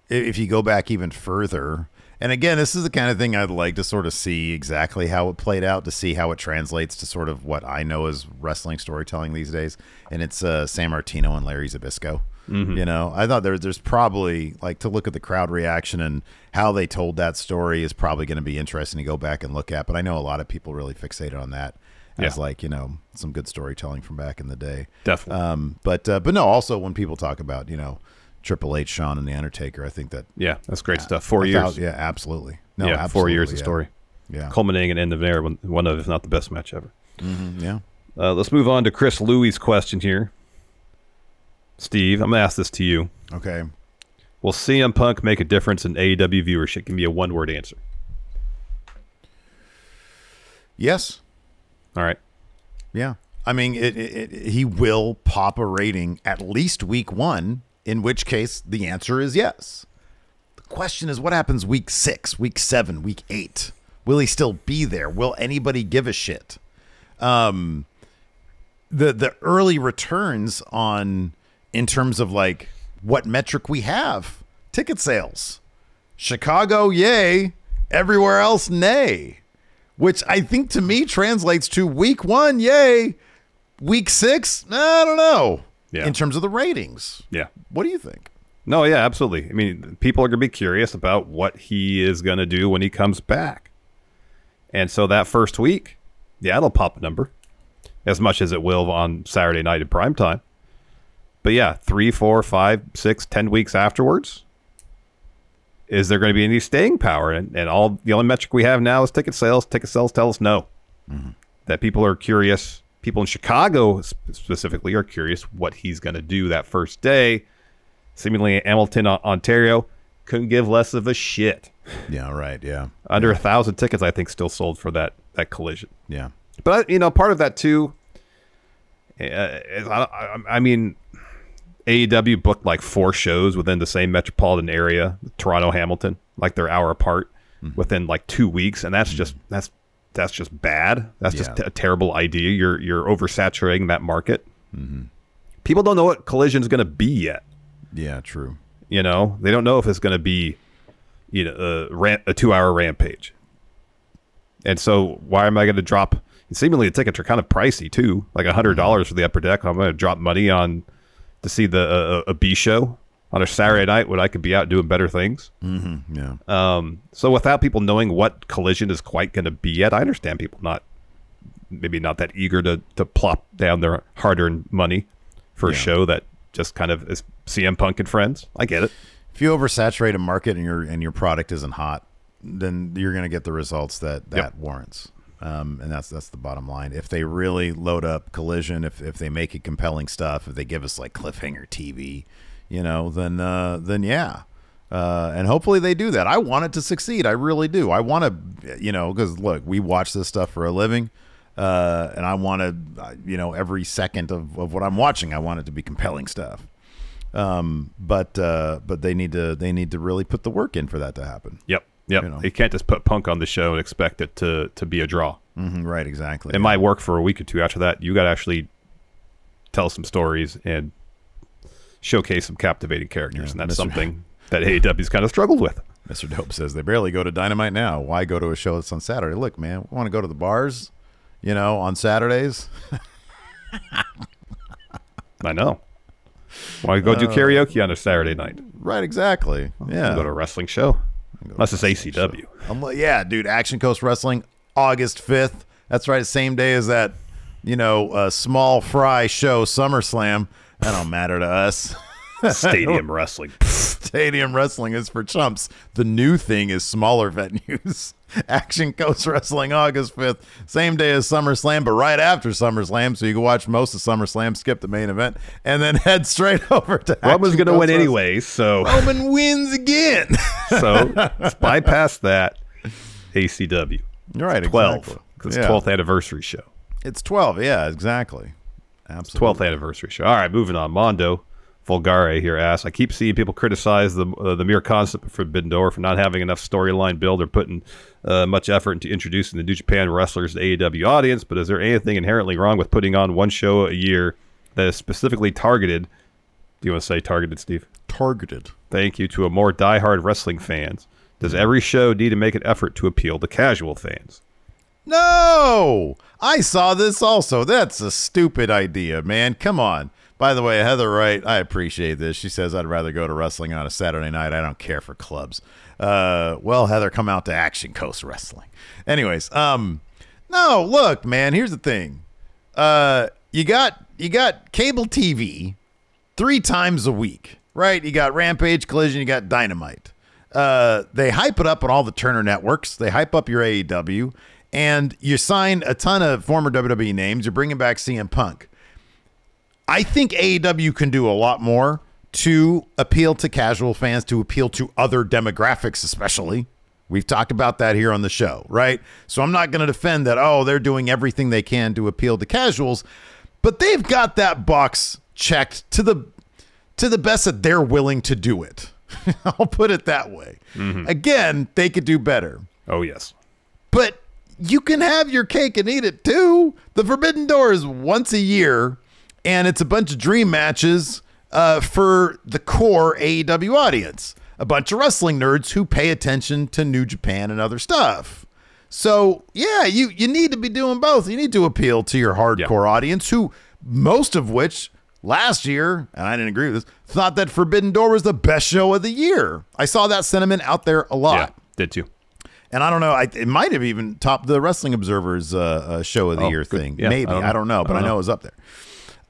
if you go back even further, and again, this is the kind of thing I'd like to sort of see exactly how it played out to see how it translates to sort of what I know as wrestling storytelling these days. And it's uh, Sammartino and Larry Zbyszko. You know, I thought there, there's probably like to look at the crowd reaction and how they told that story is probably going to be interesting to go back and look at. But I know a lot of people really fixated on that as Yeah. like you know some good storytelling from back in the day. Definitely. Um, but uh, but no, also when people talk about you know Triple H, Shawn, and the Undertaker, I think that yeah, that's great stuff. Four a years, thou- yeah, absolutely. No, yeah, four years of story, Yeah, yeah. culminating in end of an era, one, of if not the best match ever. Mhm, yeah. Uh, let's move on to Chris Louis' question here. Steve, I'm gonna ask this to you. Okay. Will CM Punk make a difference in AEW viewership? Give me a one word answer. Yes. All right. Yeah. I mean, it, it, it, he will pop a rating at least week one, in which case the answer is yes. The question is what happens week six, week seven, week eight? Will he still be there? Will anybody give a shit? Um, the the early returns on in terms of like what metric we have ticket sales, Chicago, yay, everywhere else, nay, which I think to me translates to week one, yay, week six, I don't know. Yeah. In terms of the ratings, Yeah. what do you think? No, yeah, absolutely. I mean, people are going to be curious about what he is going to do when he comes back. And so that first week, yeah, it'll pop a number as much as it will on Saturday night in prime time. But yeah, three, four, five, six, ten weeks afterwards, is there going to be any staying power? And, and all the only metric we have now is ticket sales. Ticket sales tell us no. That people are curious. People in Chicago specifically are curious what he's going to do that first day seemingly Hamilton, Ontario, couldn't give less of a shit. Yeah, right. Yeah, Under a thousand tickets, I think, still sold for that that collision. yeah, But you know, part of that too. Uh, is, I, I, I mean, AEW booked like four shows within the same metropolitan area, Toronto, Hamilton, like they're hour apart, hmm. within like two weeks, and that's hmm. just that's that's just bad. That's just a terrible idea. You're you're oversaturating that market. Mm-hmm. People don't know what collision is going to be yet. yeah. True. You know, they don't know if it's going to be, you know, a, rant, a two-hour rampage. And so, why am I going to drop? Seemingly, the tickets are kind of pricey too, like a hundred mm-hmm. dollars for the upper deck. I'm going to drop money on to see the uh, a B show on a Saturday night when I could be out doing better things. Yeah. Um, so, without people knowing what collision is quite going to be yet, I understand people not maybe not that eager to to plop down their hard-earned money for a show that just kind of is CM Punk and friends. I get it. if you oversaturate a market and your and your product isn't hot, then you're going to get the results that that Yep. warrants. Um, and that's that's the bottom line. If they really load up collision, if if they make it compelling stuff, if they give us like cliffhanger TV, you know, then uh, then yeah. Uh, and hopefully they do that. I want it to succeed. I really do. I want to, you know, because look, we watch this stuff for a living, uh, and I want to, you know, every second of, of what I'm watching, I want it to be compelling stuff. Um, but uh, but they need to they need to really put the work in for that to happen. Yep. Yep. You know. You can't just put Punk on the show and expect it to to be a draw. hmm right, exactly. It might work for a week or two. After that, you got to actually tell some stories and showcase some captivating characters, Yeah, and that's Mr. something that AEW's kind of struggled with. Mr. Dope says they barely go to Dynamite now. Why go to a show that's on Saturday? Look, man, we want to go to the bars, you know, on Saturdays. I know. Why go do karaoke on a Saturday night? right, exactly. Yeah. Go to a wrestling show. Unless it's ACW. I'm like, yeah, dude, Action Coast Wrestling, August 5th. That's right, same day as that, you know, uh, small fry show, SummerSlam. That don't matter to us. Stadium wrestling. Stadium wrestling is for chumps. The new thing is smaller venues. Action Coast Wrestling August 5th, same day as SummerSlam, but right after SummerSlam, so you can watch most of SummerSlam, skip the main event, and then head straight over to Roman's Action going to win Wrestling. anyway, so Roman wins again. so bypass that. ACW. You're right, 12. exactly. Because Yeah. it's 12th anniversary show. It's 12, yeah, exactly. Absolutely. 12th anniversary show. All right, moving on. Mondo Vulgare here asks, I keep seeing people criticize the uh, the mere concept of Forbidden Door for not having enough storyline build or putting uh, much effort into introducing the New Japan wrestlers to AEW audience, but is there anything inherently wrong with putting on one show a year that is specifically targeted? Do you want to say targeted, Steve? Targeted. Thank you to a more diehard wrestling fans. Does every show need to make an effort to appeal to casual fans? No, I saw this also. That's a stupid idea, man. Come on. By the way, Heather Wright, I appreciate this. She says I'd rather go to wrestling on a Saturday night. I don't care for clubs. Uh, well, Heather, come out to Action Coast Wrestling. Anyways, um, no, look, man. Here's the thing. Uh, you got you got cable TV three times a week, right? You got Rampage, Collision, you got Dynamite. Uh, they hype it up on all the Turner networks. They hype up your AEW, and you sign a ton of former WWE names. You're bringing back CM Punk. I think AEW can do a lot more to appeal to casual fans, to appeal to other demographics, especially. We've talked about that here on the show, right? So I'm not going to defend that, oh, they're doing everything they can to appeal to casuals, but they've got that box checked to the to the best that they're willing to do it. I'll put it that way. Mm-hmm. Again, they could do better. Oh yes. But you can have your cake and eat it too. The Forbidden Door is once a year, and it's a bunch of dream matches uh, for the core AEW audience. A bunch of wrestling nerds who pay attention to New Japan and other stuff. So yeah, you you need to be doing both. You need to appeal to your hardcore audience, who most of which last year, and I didn't agree with this, thought that Forbidden Door was the best show of the year. I saw that sentiment out there a lot. Yeah. Did too. And I don't know. I, it might have even topped the Wrestling Observer's uh, uh, Show of the Oh, Year good. thing. Yeah, Maybe I I don't don't, know. but I I, don't know know. it was up there.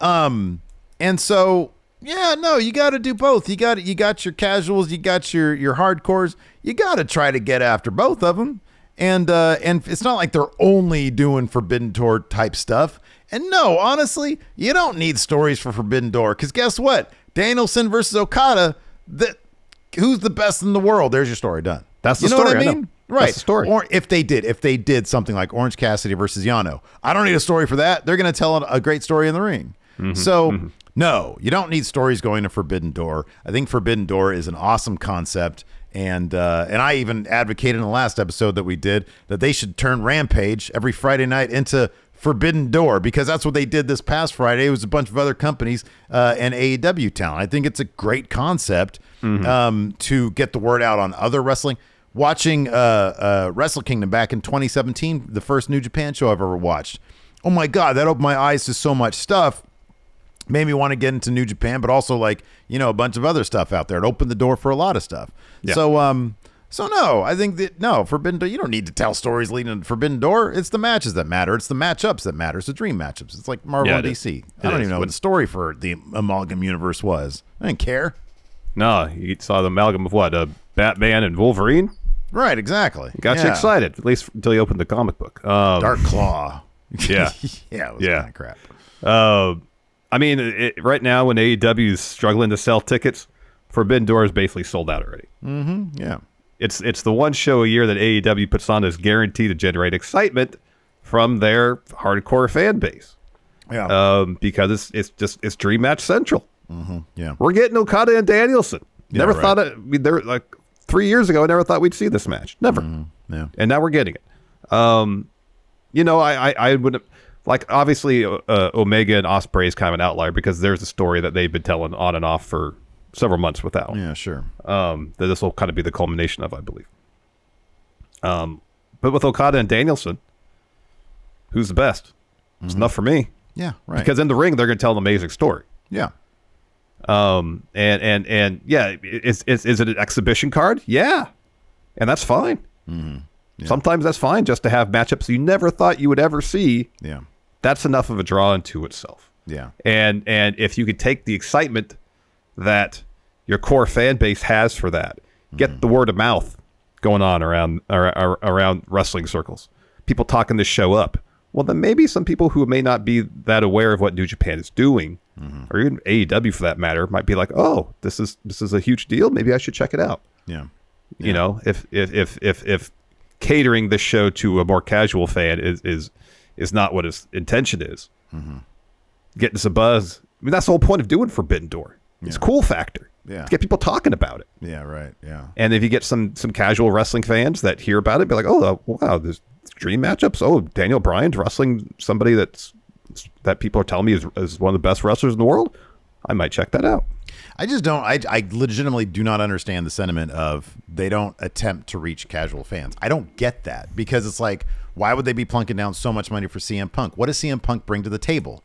Um, and so yeah, no, you got to do both. You got you got your casuals, you got your your hardcores. You got to try to get after both of them. And uh, and it's not like they're only doing Forbidden Door type stuff. And no, honestly, you don't need stories for Forbidden Door because guess what? Danielson versus Okada. That who's the best in the world? There's your story done. That's you the know story, what I I mean? That's Right. story. Or if they did, if they did something like Orange Cassidy versus Yano, I don't need a story for that. They're going to tell a great story in the ring. Mm-hmm. So, no, you don't need stories going to Forbidden Door. I think Forbidden Door is an awesome concept. And uh, and I even advocated in the last episode that we did that they should turn Rampage every Friday night into Forbidden Door because that's what they did this past Friday. It was a bunch of other companies uh, and AEW talent. I think it's a great concept um, to get the word out on other wrestling. Watching uh, uh, Wrestle Kingdom back in 2017, the first New Japan show I've ever watched. Oh my God, that opened my eyes to so much stuff made me want to get into New Japan, but also like you know a bunch of other stuff out there. It opened the door for a lot of stuff. Yeah. So um, so no, I think that no Forbidden Door. You don't need to tell stories leading to Forbidden Door. It's the matches that matter. It's the matchups that matter. It's the dream matchups. It's like Marvel Yeah, and. DC. I don't even know what the story for the amalgam universe was. I didn't care. No, you saw the amalgam of what? Uh, Batman and Wolverine. Right, exactly. Got you excited, at least until you opened the comic book. Um, Dark Claw. Yeah. yeah, it was Yeah. kind of crap. Uh, I mean, it, right now when AEW is struggling to sell tickets, Forbidden Door is basically sold out already. Yeah. It's it's the one show a year that AEW puts on is guaranteed to generate excitement from their hardcore fan base. Yeah. Um, because it's it's just it's Dream Match Central. yeah. We're getting Okada and Danielson. Yeah, never right. thought it. They're like three years ago, I never thought we'd see this match. Never. Yeah. and now we're getting it. Um, you know, I I, I would like obviously uh, Omega and Ospreay is kind of an outlier because there's a story that they've been telling on and off for several months without. Yeah, sure. Um, that this will kind of be the culmination of, I believe. Um, but with Okada and Danielson, who's the best? It's enough for me Yeah, right. because in the ring they're going to tell an amazing story. yeah. Um, and and and yeah, is is is it an exhibition card? Yeah, and that's fine. Sometimes that's fine just to have matchups you never thought you would ever see. Yeah. That's enough of a draw into itself. Yeah. And and if you could take the excitement that your core fan base has for that, get mm-hmm. the word of mouth going on around ar- ar- around wrestling circles, people talking this show up. Well, then maybe some people who may not be that aware of what New Japan is doing, mm-hmm. or even AEW for that matter, might be like, "Oh, this is this is a huge deal. Maybe I should check it out." Yeah. You know, if if if if if catering this show to a more casual fan is is is not what his intention is, getting some buzz. I mean, that's the whole point of doing Forbidden Door. It's cool factor. Yeah. To get people talking about it. Yeah, right. Yeah. And if you get some some casual wrestling fans that hear about it, be like, oh uh, wow, there's dream matchups. Oh, Daniel Bryan's wrestling somebody that's that people are telling me is, is one of the best wrestlers in the world. I might check that out. I just don't. I, I legitimately do not understand the sentiment of they don't attempt to reach casual fans. I don't get that because it's like, why would they be plunking down so much money for CM Punk? What does CM Punk bring to the table?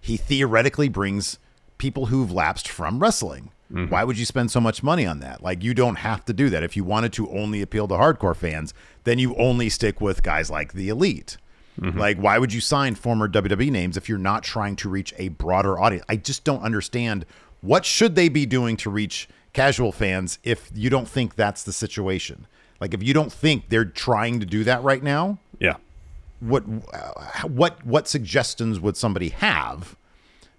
He theoretically brings people who've lapsed from wrestling. Mm-hmm. Why would you spend so much money on that? Like, you don't have to do that. If you wanted to only appeal to hardcore fans, then you only stick with guys like the Elite. Mm-hmm. Like, why would you sign former WWE names if you're not trying to reach a broader audience? I just don't understand what should they be doing to reach casual fans if you don't think that's the situation. Like, if you don't think they're trying to do that right now. What uh, what what suggestions would somebody have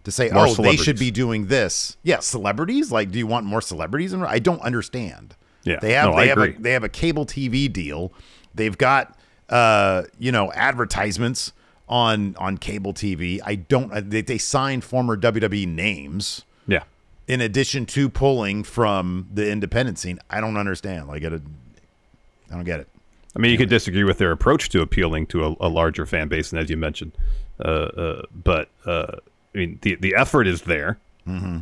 to say, More oh, they should be doing this. Yeah, celebrities. Like, do you want more celebrities? In, I don't understand. Yeah. they have No, they I have a, they have a cable TV deal. They've got uh you know advertisements on on cable TV. I don't. uh, They, they signed former WWE names Yeah. in addition to pulling from the independent scene. I don't understand. Like, it, I don't get it. I mean, you could disagree with their approach to appealing to a, a larger fan base, and as you mentioned, uh, uh, but uh, I mean, the the effort is there. Mm-hmm.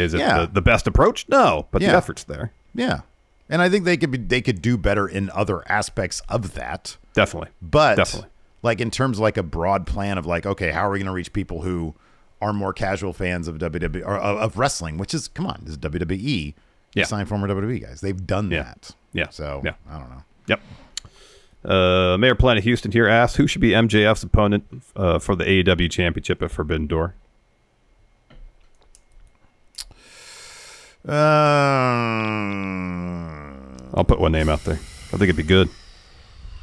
Is it Yeah. the, the best approach? No, but the effort's there. Yeah, and I think they could be they could do better in other aspects of that. Definitely. But Definitely. like in terms of like a broad plan of like, okay, how are we going to reach people who are more casual fans of WWE or of, of wrestling? Which is come on, this is WWE. Yeah. signed former WWE guys. They've done Yeah. that. Yeah. So Yeah. I don't know. Yep. Uh, Mayor Planet Houston here asks who should be MJF's opponent uh, for the AEW Championship at Forbidden Door. Um, I'll put one name out there. I think it'd be good.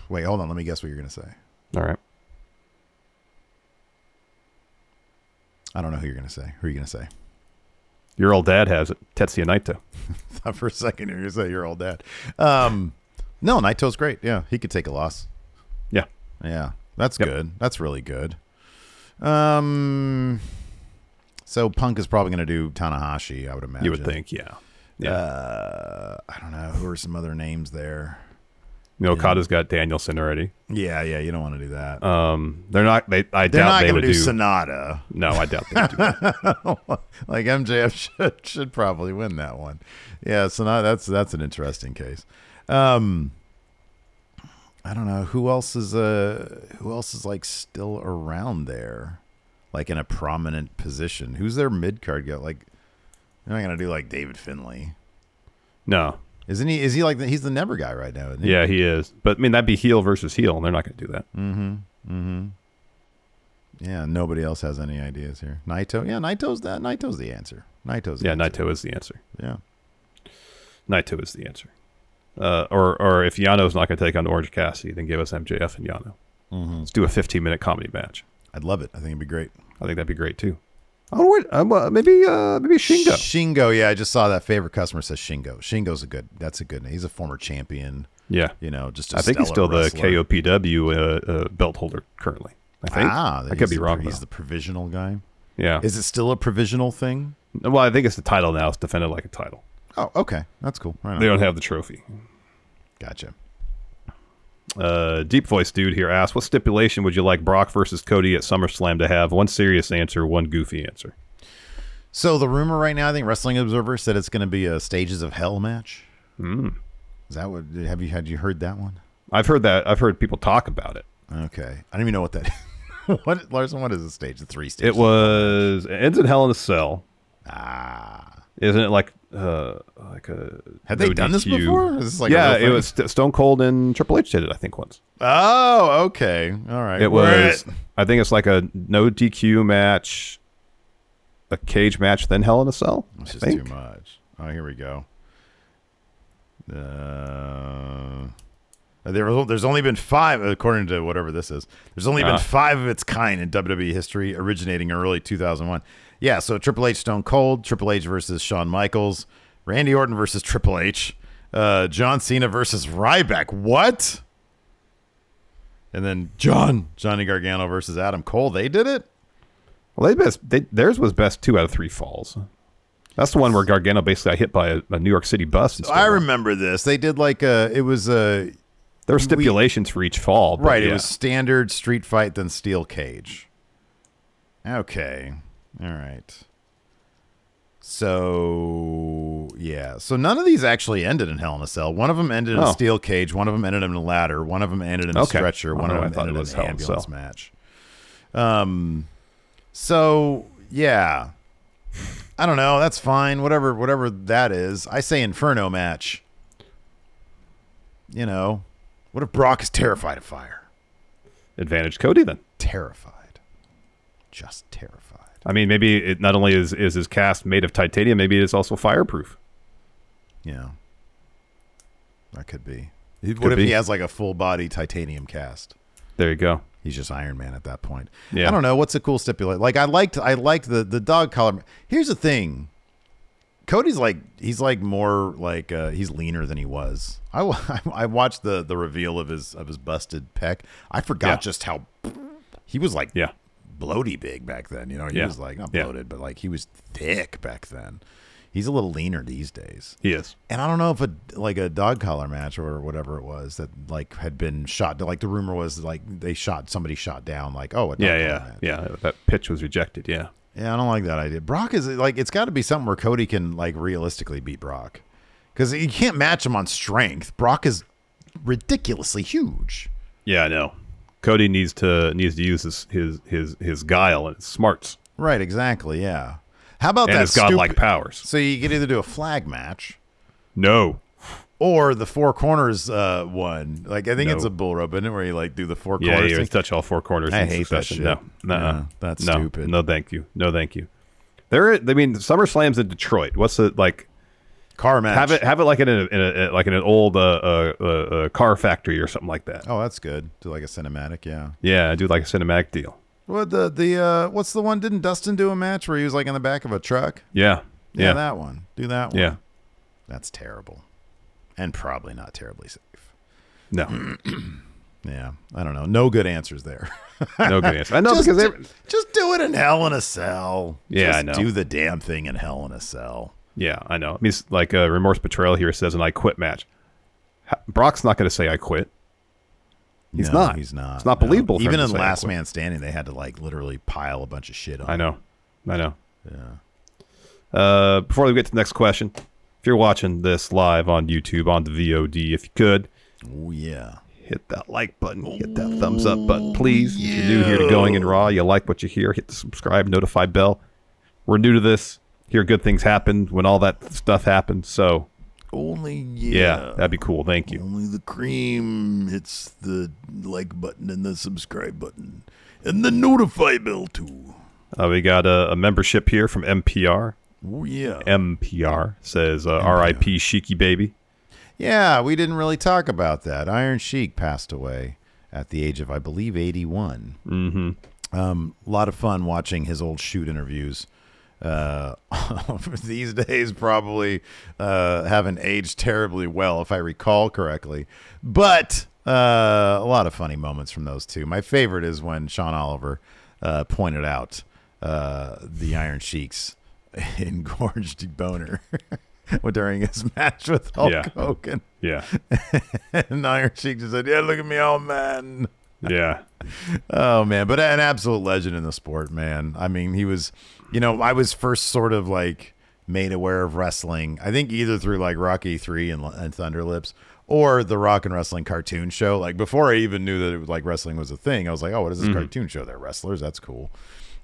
wait, hold on. Let me guess what you're going to say. All right. I don't know who you're going to say. Who are you going to say? Your old dad has it. Tetsuya Naito. Thought for a second you're going to say your old dad. Um, no, Naito's great. Yeah, he could take a loss. Yeah. Yeah, that's Yep. good. That's really good. Um, so Punk is probably going to do Tanahashi. I would imagine. You would think, yeah. Yeah. Uh, I don't know who are some other names there. you know, Okada's got Danielson already. Yeah, yeah, you don't want to do that. Um, they're not. They. I They're doubt not they going would to do, do. Sanada. no, I doubt they would do. that. like MJF should should probably win that one. Yeah, Sanada. That's that's an interesting case. Um, I don't know who else is uh who else is like still around there, like in a prominent position. Who's their mid card guy? Like, they're not going to do like David Finlay. No. Isn't he? Is he like the, he's the never guy right now? He? Yeah, he is. But I mean, that'd be heel versus heel, and they're not going to do that. Mm-hmm. Mm-hmm. Yeah. Nobody else has any ideas here. Naito. Yeah, Naito's that. Naito's the answer. Naito's. The Yeah, answer. Naito is the answer. Yeah. Naito is the answer. Uh, or, or if Yano's not going to take on Orange Cassidy, then give us MJF and Yano. Mm-hmm. Let's do a 15 minute comedy match. I'd love it. I think it'd be great. I think that'd be great too. Oh, wait, uh, maybe uh, maybe Shingo. Shingo, yeah, I just saw that favorite customer says Shingo. Shingo's a good. That's a good name. He's a former champion. Yeah, You know, just I I think he's still the KOPW uh, uh, belt holder currently. I think. Ah, I could be the- wrong. He's though. the provisional guy. yeah. Is it still a provisional thing? well, I think it's the title now. It's defended like a title. Oh, okay, that's cool. Right. They don't have the trophy. Gotcha. Uh, deep voice dude here asks, "What stipulation would you like Brock versus Cody at SummerSlam to have? One serious answer, one goofy answer." So the rumor right now, I think Wrestling Observer said it's going to be a Stages of Hell match. Mm. Is that what? Have you had you heard that one? I've heard that. I've heard people talk about it. Okay, I don't even know what that. what Larson? What is the stage? The three stages. It was it ends in Hell in a Cell. Ah, Isn't it like uh like a Have they done this DQ? before? Is this like yeah, it was St- Stone Cold and Triple H did it. I think once. oh, okay, all right. It was. I think it's like a no DQ match, a cage match, then Hell in a Cell. This I just think. too much. Oh, here we go. Uh, there, there's only been five, according to whatever this is. There's only Ah. been five of its kind in WWE history, originating in early 2001. Yeah, so Triple H, Stone Cold, Triple H versus Shawn Michaels, Randy Orton versus Triple H, uh, John Cena versus Ryback. What? And then John Johnny Gargano versus Adam Cole. They did it. Well, they best. They, theirs was best two out of three falls. That's the one where Gargano basically got hit by a, a New York City bus. And I remember this. They did like a. It was a. There were stipulations for each fall. but Right. It was standard street fight, then steel cage. Okay. All right. So yeah. So none of these actually ended in Hell in a Cell. One of them ended in Oh. a steel cage. One of them ended in a ladder. One of them ended in a Okay. stretcher. One of I them it ended was in an ambulance Cell. match. Um. So yeah. I don't know. That's fine. Whatever. Whatever that is. I say Inferno match. You know, what if Brock is terrified of fire? advantage Cody then. terrified. Just terrified. I mean, maybe it not only is is his cast made of titanium, maybe it is also fireproof. Yeah. That could be. What if be. he has like a full body titanium cast? There you go. He's just Iron Man at that point. Yeah. I don't know what's a cool stipulate. Like I liked I liked the the dog collar. Here's the thing. Cody's like he's like more like uh, he's leaner than he was. I, I watched the the reveal of his of his busted pec. I forgot Yeah. just how he was like Yeah. Bloaty big back then. You know, he Yeah. was like not Yeah. bloated, but like he was thick back then. He's a little leaner these days. He is. And I don't know if a like a dog collar match or whatever it was that like had been shot. Like the rumor was like they shot somebody shot down. Like oh Yeah, yeah, match. yeah. That pitch was rejected. Yeah. Yeah, I don't like that idea. Brock is like it's got to be something where Cody can like realistically beat Brock because you can't match him on strength. Brock is ridiculously huge. Yeah, I know. Cody needs to needs to use his his his, his guile and his smarts Right, exactly. Yeah. How about and that his godlike stupid- powers. So you could either do a flag match No. or the four corners uh, one. Like I think No. it's a bull rope, isn't it? Where you like do the four Yeah, corners. you thing? touch all four corners. I hate that shit. No. Yeah, that's no, stupid. No, thank you. No, thank you. There, I mean, SummerSlam's in Detroit. What's the like? Car match. Have it, have it like in a, in a like in an old uh, uh, uh, uh, car factory or something like that. Oh, that's good. Do like a cinematic, yeah. Yeah, do like a cinematic deal. What the the uh what's the one? Didn't Dustin do a match where he was like in the back of a truck? Yeah, Yeah, yeah, that one. Do that one. yeah. That's terrible. And probably not terribly safe. No, Yeah. I don't know. No good answers there. no good answer. I know just, because they, just do it in Hell in a Cell. Yeah, Just I know. Do the damn thing in Hell in a Cell. Yeah, I know. I mean, it's like uh, remorse betrayal here says an I quit match. Ha- Brock's not going to say I quit. He's No, not. He's not. It's not No. believable. Even in Last. Man Standing, they had to like literally pile a bunch of shit on. I know. I know. Yeah. Uh, before we get to the next question, if you're watching this live on YouTube on the VOD, if you could Oh yeah. hit that like button, hit that thumbs up button, please. If you're new here to Going in Raw, you like what you hear, hit the subscribe, notify bell. We're new to this. Hear good things happen when all that stuff happens. So Only yeah, yeah. that'd be cool. Thank you. Only the cream hits the like button and the subscribe button and the notify bell too. Uh, we got a, a membership here from MPR. Oh yeah. MPR says uh, R.I.P. Sheiky Baby. Yeah, we didn't really talk about that. Iron Sheik passed away at the age of, I believe, 81. Mm-hmm. Um, a lot of fun watching his old shoot interviews. Uh, these days, probably uh, haven't aged terribly well, if I recall correctly. But uh, a lot of funny moments from those two. My favorite is when Sean Oliver uh, pointed out uh, the Iron Sheik's engorged boner during his match with Hulk Yeah. Hogan. Yeah, and Iron Sheik just said, "Yeah, look at me, all man." yeah, Oh man, but an absolute legend in the sport, man. I mean, he was, you know, I was first sort of like made aware of wrestling. I think either through like Rocky Three and, and Thunder Lips or the Rock and Wrestling cartoon show. Like before I even knew that it was like wrestling was a thing, I was like, oh, what is this cartoon show? They're wrestlers. That's cool.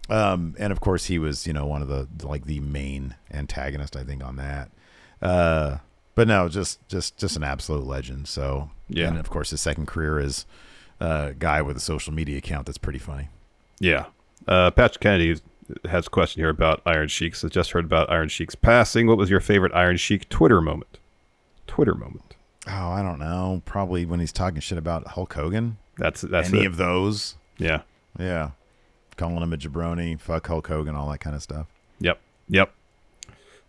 Um, and of course, he was, you know, one of the like the main antagonist, I think, on that. Uh, but no, just just just an absolute legend. So Yeah. and of course, his second career is uh, guy with a social media account that's pretty funny. yeah. Uh, Patrick Kennedy has a question here about Iron Sheik. So just heard about Iron Sheik's passing. What was your favorite Iron Sheik Twitter moment? Twitter moment. Oh, I don't know. Probably when he's talking shit about Hulk Hogan. That's that's Any it. of those. yeah. Yeah. Calling him a jabroni, fuck Hulk Hogan, all that kind of stuff. Yep. Yep.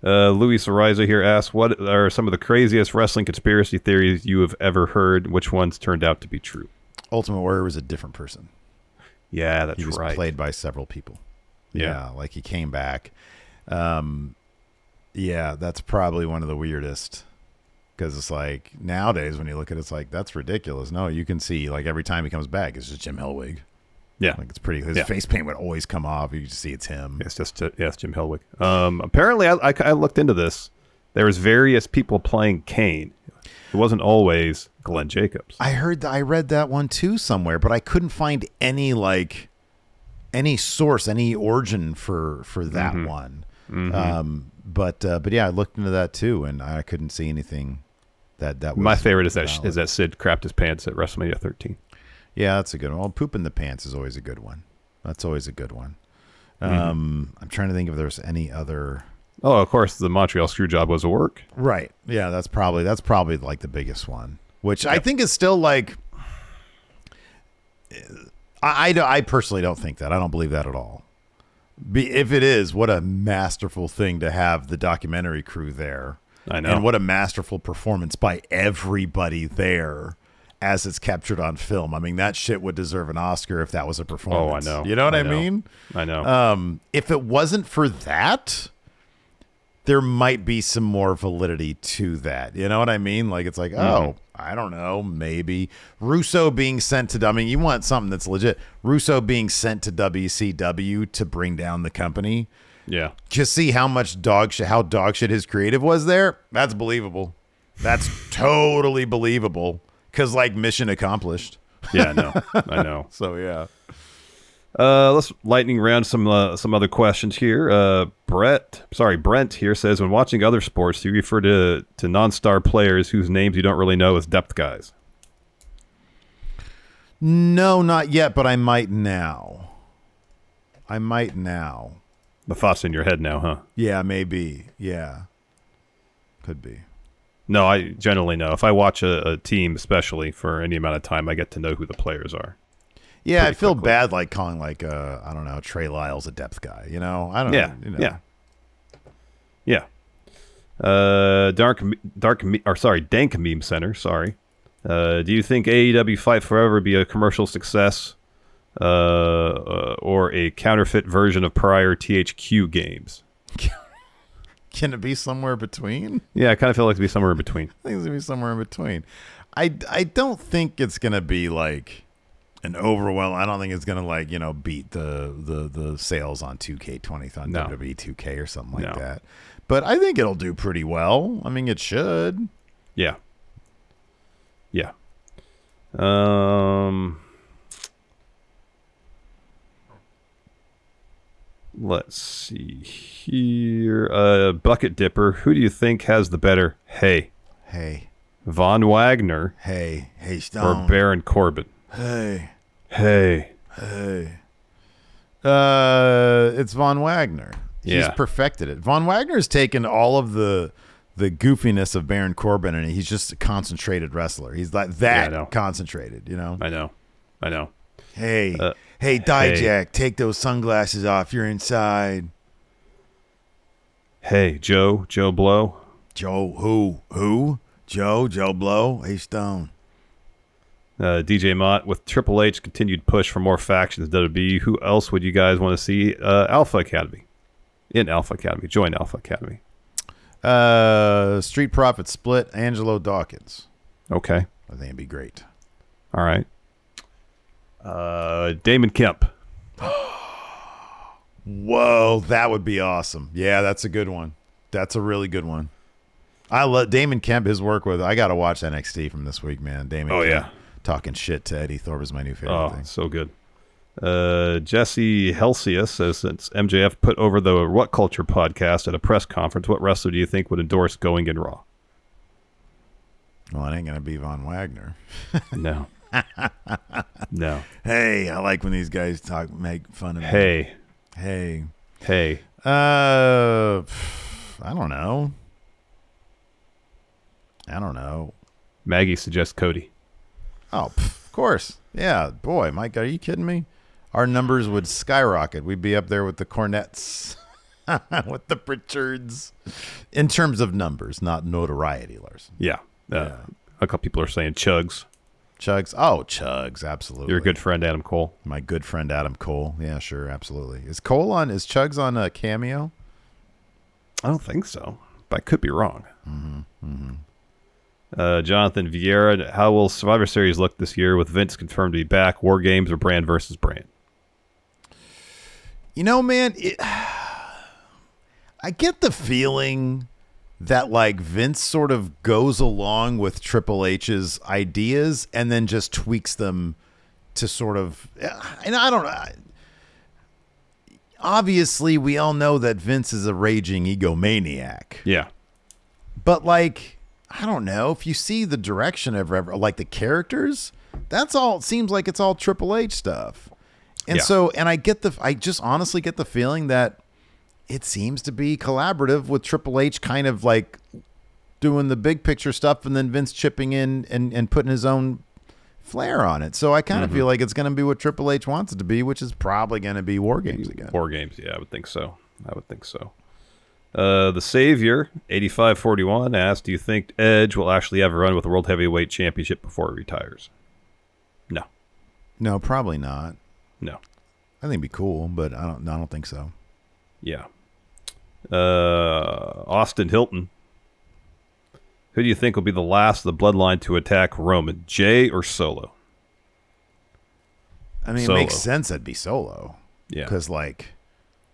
Uh, Luis Ariza here asks, "What are some of the craziest wrestling conspiracy theories you have ever heard? Which ones turned out to be true?" Ultimate Warrior was a different person. Yeah, that's right. he was right. played by several people. Yeah. like he came back. Um, yeah, that's probably one of the weirdest. Because it's like nowadays when you look at it, it's like that's ridiculous. No, you can see like every time he comes back, it's just Jim Hellwig. yeah. Like it's pretty. His Yeah. face paint would always come off. You just see it's him. It's just uh, yes, Jim Hellwig. Um, apparently, I, I, I looked into this. There was various people playing Kane. It wasn't always Glenn Jacobs. I heard I read that one too somewhere, but I couldn't find any like any source, any origin for for that Mm-hmm. one. Um, but uh, but yeah, I looked into that too, and I couldn't see anything that that was My favorite is that valid. is that Sid crapped his pants at WrestleMania 13. Yeah, that's a good one. Well, poop in the pants is always a good one. That's always a good one. Mm-hmm. Um, I'm trying to think if there's any other. Oh, of course, the Montreal Screwjob was a work. Right. Yeah, that's probably that's probably like the biggest one, which I think is still like. I, I, I personally don't think that. I don't believe that at all. Be, if it is, what a masterful thing to have the documentary crew there. I know. And what a masterful performance by everybody there as it's captured on film. I mean, that shit would deserve an Oscar if that was a performance. Oh, I know. You know what I, know. mean? I know. Um, if it wasn't for that, there might be some more validity to that. You know what I mean? Like it's like, oh, I don't know, maybe Russo being sent to. I mean, you want something that's legit. Russo being sent to WCW to bring down the company. yeah. Just see how much dog shit, how dog shit his creative was there. That's believable. That's totally believable. Cause like mission accomplished. Yeah, I know. I know. So yeah. Uh, let's lightning round some uh, some other questions here. Uh, Brett, sorry, Brent here says when watching other sports, do you refer to to non-star players whose names you don't really know as depth guys? No, not yet, but I might now. I might now. The thoughts in your head now, huh? Yeah, maybe. Yeah. Could be. No, I generally know. If I watch a, a team, especially for any amount of time, I get to know who the players are. Yeah, I feel quickly. bad like calling like uh I don't know, Trey Lyles a depth guy, you know? I don't Yeah, know. You know. yeah, yeah. Uh, dark, dark, or sorry, Dank Meme Center. Sorry. Uh, do you think AEW Fight Forever be a commercial success, uh, uh, or a counterfeit version of prior THQ games? Can it be somewhere between? Yeah, I kind of feel like it'd be somewhere in between. I think it's gonna be somewhere in between. I, I don't think it's gonna be like an overwhelm. I don't think it's gonna like you know beat the the the sales on 2K20 on No. WWE 2K or something like No. that. But I think it'll do pretty well. I mean, it should. Yeah. Yeah. Um. Let's see here. Uh, Bucket Dipper. Who do you think has the better? Hey, Hey, Von Wagner hey, hey, or Baron Corbin? Hey, Hey. hey. Uh, it's Von Wagner. He's perfected it. Von Wagner's taken all of the the goofiness of Baron Corbin and he's just a concentrated wrestler. He's like that know. concentrated, you know. I know. I know. Hey, Uh, hey, hey. Take those sunglasses off. You're inside. Hey, Joe. Joe Blow. Joe, who? Who? Joe, Joe Blow. Hey, Stone. Uh, DJ Mott with Triple H continued push for more factions. WWE. Who else would you guys want to see? Uh, Alpha Academy. In Alpha Academy. Join Alpha Academy. Uh, Street Profit split. Angelo Dawkins. Okay. I think it'd be great. All right. Uh, Damon Kemp. Whoa, that would be awesome. Yeah, that's a good one. That's a really good one. I love Damon Kemp. His work with I got to watch NXT from this week, man. Damon. Oh, Kemp yeah. Talking shit to Eddie Thorpe is my new favorite Oh, thing. so good. Uh, Jesse Helsius says since MJF put over the What Culture podcast at a press conference, what wrestler do you think would endorse going in Raw? Well, it ain't gonna be Von Wagner. No. no. Hey, I like when these guys talk, make fun of me. Hey. hey. Hey. Uh, I don't know. I don't know. Maggie suggests Cody. Oh, pff, of course. Yeah, boy, Mike, are you kidding me? Our numbers would skyrocket. We'd be up there with the Cornettes, with the Pritchards, in terms of numbers, not notoriety, Larson. Yeah. Uh, A couple people are saying Chugs. Chugs. Oh, Chugs, absolutely. Your good friend Adam Cole. My good friend Adam Cole. Yeah, sure, absolutely. Is Cole on? Is Chugs on a cameo? I don't think so, but I could be wrong. Uh, Jonathan Vieira, how will Survivor Series look this year with Vince confirmed to be back? War Games or Brand versus Brand? You know, man, it, I get the feeling that like Vince sort of goes along with Triple H's ideas and then just tweaks them to sort of and I don't know. Obviously, we all know that Vince is a raging egomaniac. Yeah. But like, I don't know if you see the direction of like the characters, that's all. It seems like it's all Triple H stuff, and Yeah. so and I get the I just honestly get the feeling that it seems to be collaborative with Triple H, kind of like doing the big picture stuff, and then Vince chipping in and and putting his own flair on it. So I kind of Mm-hmm. feel like it's going to be what Triple H wants it to be, which is probably going to be War Games again. War games, yeah, I would think so. I would think so. Uh, the Savior, 8541, asked, Do you think Edge will actually have a run with the World Heavyweight Championship before he retires? No. No, probably not. No. I think it'd be cool, but I don't. I don't think so. Yeah. Uh, Austin Hilton. Who do you think will be the last of the bloodline to attack Roman, Jey or Solo? I mean, Solo. it makes sense. That'd be Solo. Yeah. because like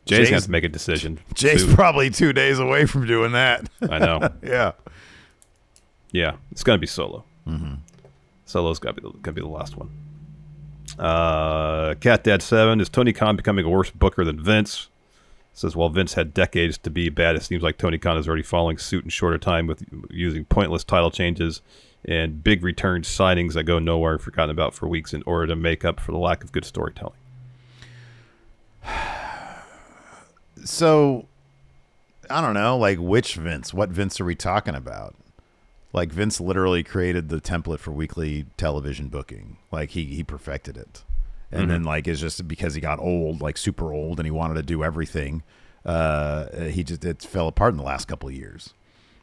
Jey's, Jey's- have to make a decision. Jey's probably two days away from doing that. I know. yeah. Yeah, it's gonna be Solo. Mm-hmm. Solo's gotta be the, gotta be the last one. Uh, Cat Dad Seven is Tony Khan becoming a worse booker than Vince? Says while Vince had decades to be bad, it seems like Tony Khan is already following suit in shorter time with using pointless title changes and big return signings that go nowhere forgotten about for weeks in order to make up for the lack of good storytelling. So I don't know, like which Vince? What Vince are we talking about? Like Vince literally created the template for weekly television booking. Like he he perfected it. And then like it's just because he got old, like super old, and he wanted to do everything. Uh, he just it fell apart in the last couple of years.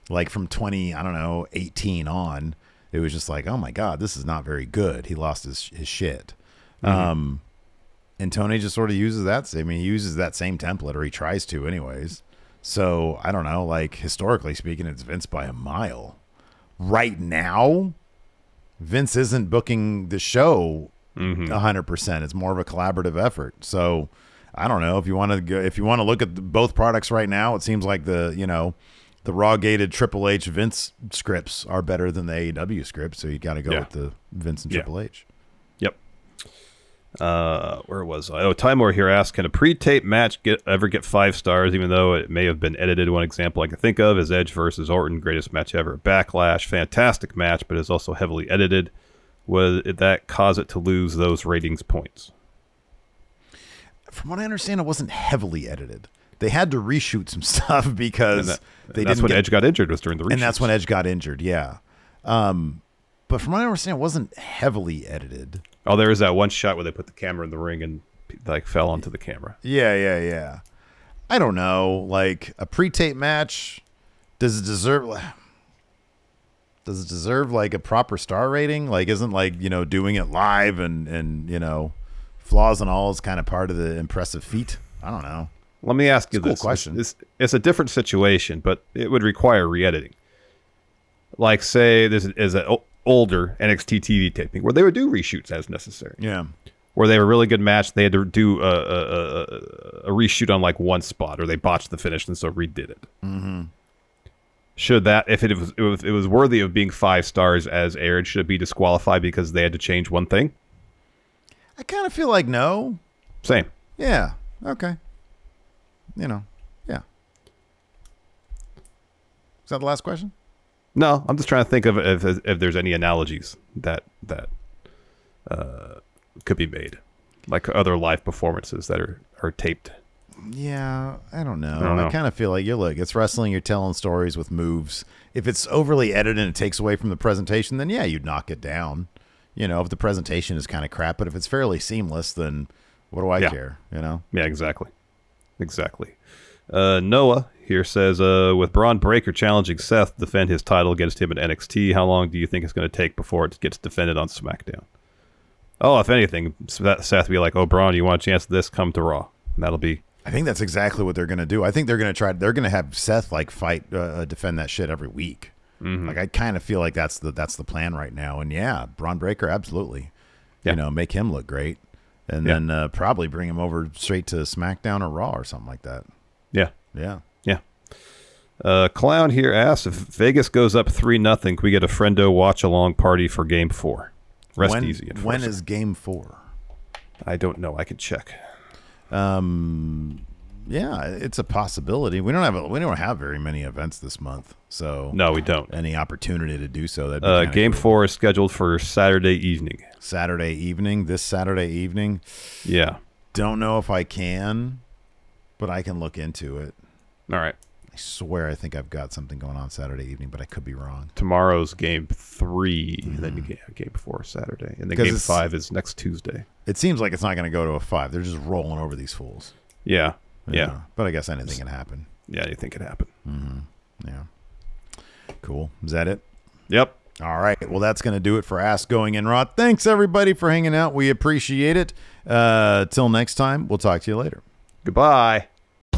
Like from twenty, I don't know, eighteen on, it was just like, oh my god, this is not very good. He lost his his shit. Um, and Tony just sort of uses that. I mean, he uses that same template, or he tries to, anyways. So I don't know. Like historically speaking, it's Vince by a mile. Right now, Vince isn't booking the show mm-hmm. a hundred percent. It's more of a collaborative effort. So I don't know if you want to go, if you want to look at the, both products right now. It seems like the you know the raw gated Triple H Vince scripts are better than the AEW scripts. So you got to go Yeah. with the Vince and Yeah. Triple H. Uh, where was I? Oh, Time Timor here asked, can a pre-tape match get ever get five stars, even though it may have been edited? One example I can think of is Edge versus Orton, greatest match ever. Backlash, fantastic match, but is also heavily edited. Would that cause it to lose those ratings points? From what I understand, it wasn't heavily edited. They had to reshoot some stuff because that- they that's didn't when get, Edge got injured was during the and that's when Edge got injured. Yeah, um, but from what I understand, it wasn't heavily edited. Oh, there is that one shot where they put the camera in the ring and like fell onto the camera. Yeah, yeah, yeah. I don't know. Like a pre-tape match, does it deserve? Does it deserve like a proper star rating? Like, isn't like you know doing it live and and you know flaws and all is kind of part of the impressive feat? I don't know. Let me ask you It's a cool this. question. It's, it's a different situation, but it would require re-editing. Like, say, this is an o- oh, older NXT TV taping where they would do reshoots as necessary. Yeah. Where they have a really good match, they had to do a, a, a, a reshoot on like one spot, or they botched the finish and so redid it. Mm-hmm. Should that, if it was, it was, it was worthy of being five stars as aired, should it be disqualified because they had to change one thing? I kind of feel like no. Same. Yeah. Okay. You know. Yeah. Is that the last question? No, I'm just trying to think of if, if there's any analogies that that uh, could be made, like other live performances that are, are taped. Yeah, I don't know. I don't know. kind of feel like you're. look, it's wrestling. You're telling stories with moves. If it's overly edited and it takes away from the presentation, then yeah, you'd knock it down. You know, if the presentation is kind of crap, but if it's fairly seamless, then what do I Yeah. care? You know. Yeah, exactly, exactly. Uh, Noah here says, uh, with Bron Breakker challenging Seth to defend his title against him at NXT, how long do you think it's going to take before it gets defended on SmackDown? Oh, if anything, Seth Seth will be like, "Oh, Bron, you want a chance at this? Come to Raw." And that'll be I think that's exactly what they're going to do. I think they're going to try. They're going to have Seth like fight, uh, uh, defend that shit every week. Mm-hmm. Like I kind of feel like that's the that's the plan right now. And yeah, Bron Breakker, absolutely. Yeah. You know, make him look great, and Yeah. then uh, probably bring him over straight to SmackDown or Raw or something like that. Yeah, Yeah. Uh, Clown here asks if Vegas goes up three nothing, can we get a friendo watch along party for Game Four? Rest when, easy. When is Game Four? I don't know. I could check. Um, yeah, it's a possibility. We don't have a, we don't have very many events this month, so No, we don't. any opportunity to do so. That Uh, Game Four is scheduled for Saturday evening. Saturday evening. This Saturday evening. Yeah. Don't know if I can, but I can look into it. All right. I swear I think I've got something going on Saturday evening, but I could be wrong. Tomorrow's game 3 and then you game, game four Saturday, and then game five is next Tuesday. It seems like it's not going to go to a five. They're just rolling over these fools. Yeah, You yeah, But I guess anything can happen. yeah. You think it happened? Yeah. Cool. Is that it? Yep. All right. Well, that's going to do it for Ask Going In Raw. Thanks, everybody, for hanging out. We appreciate it. Uh, till next time, we'll talk to you later. Goodbye.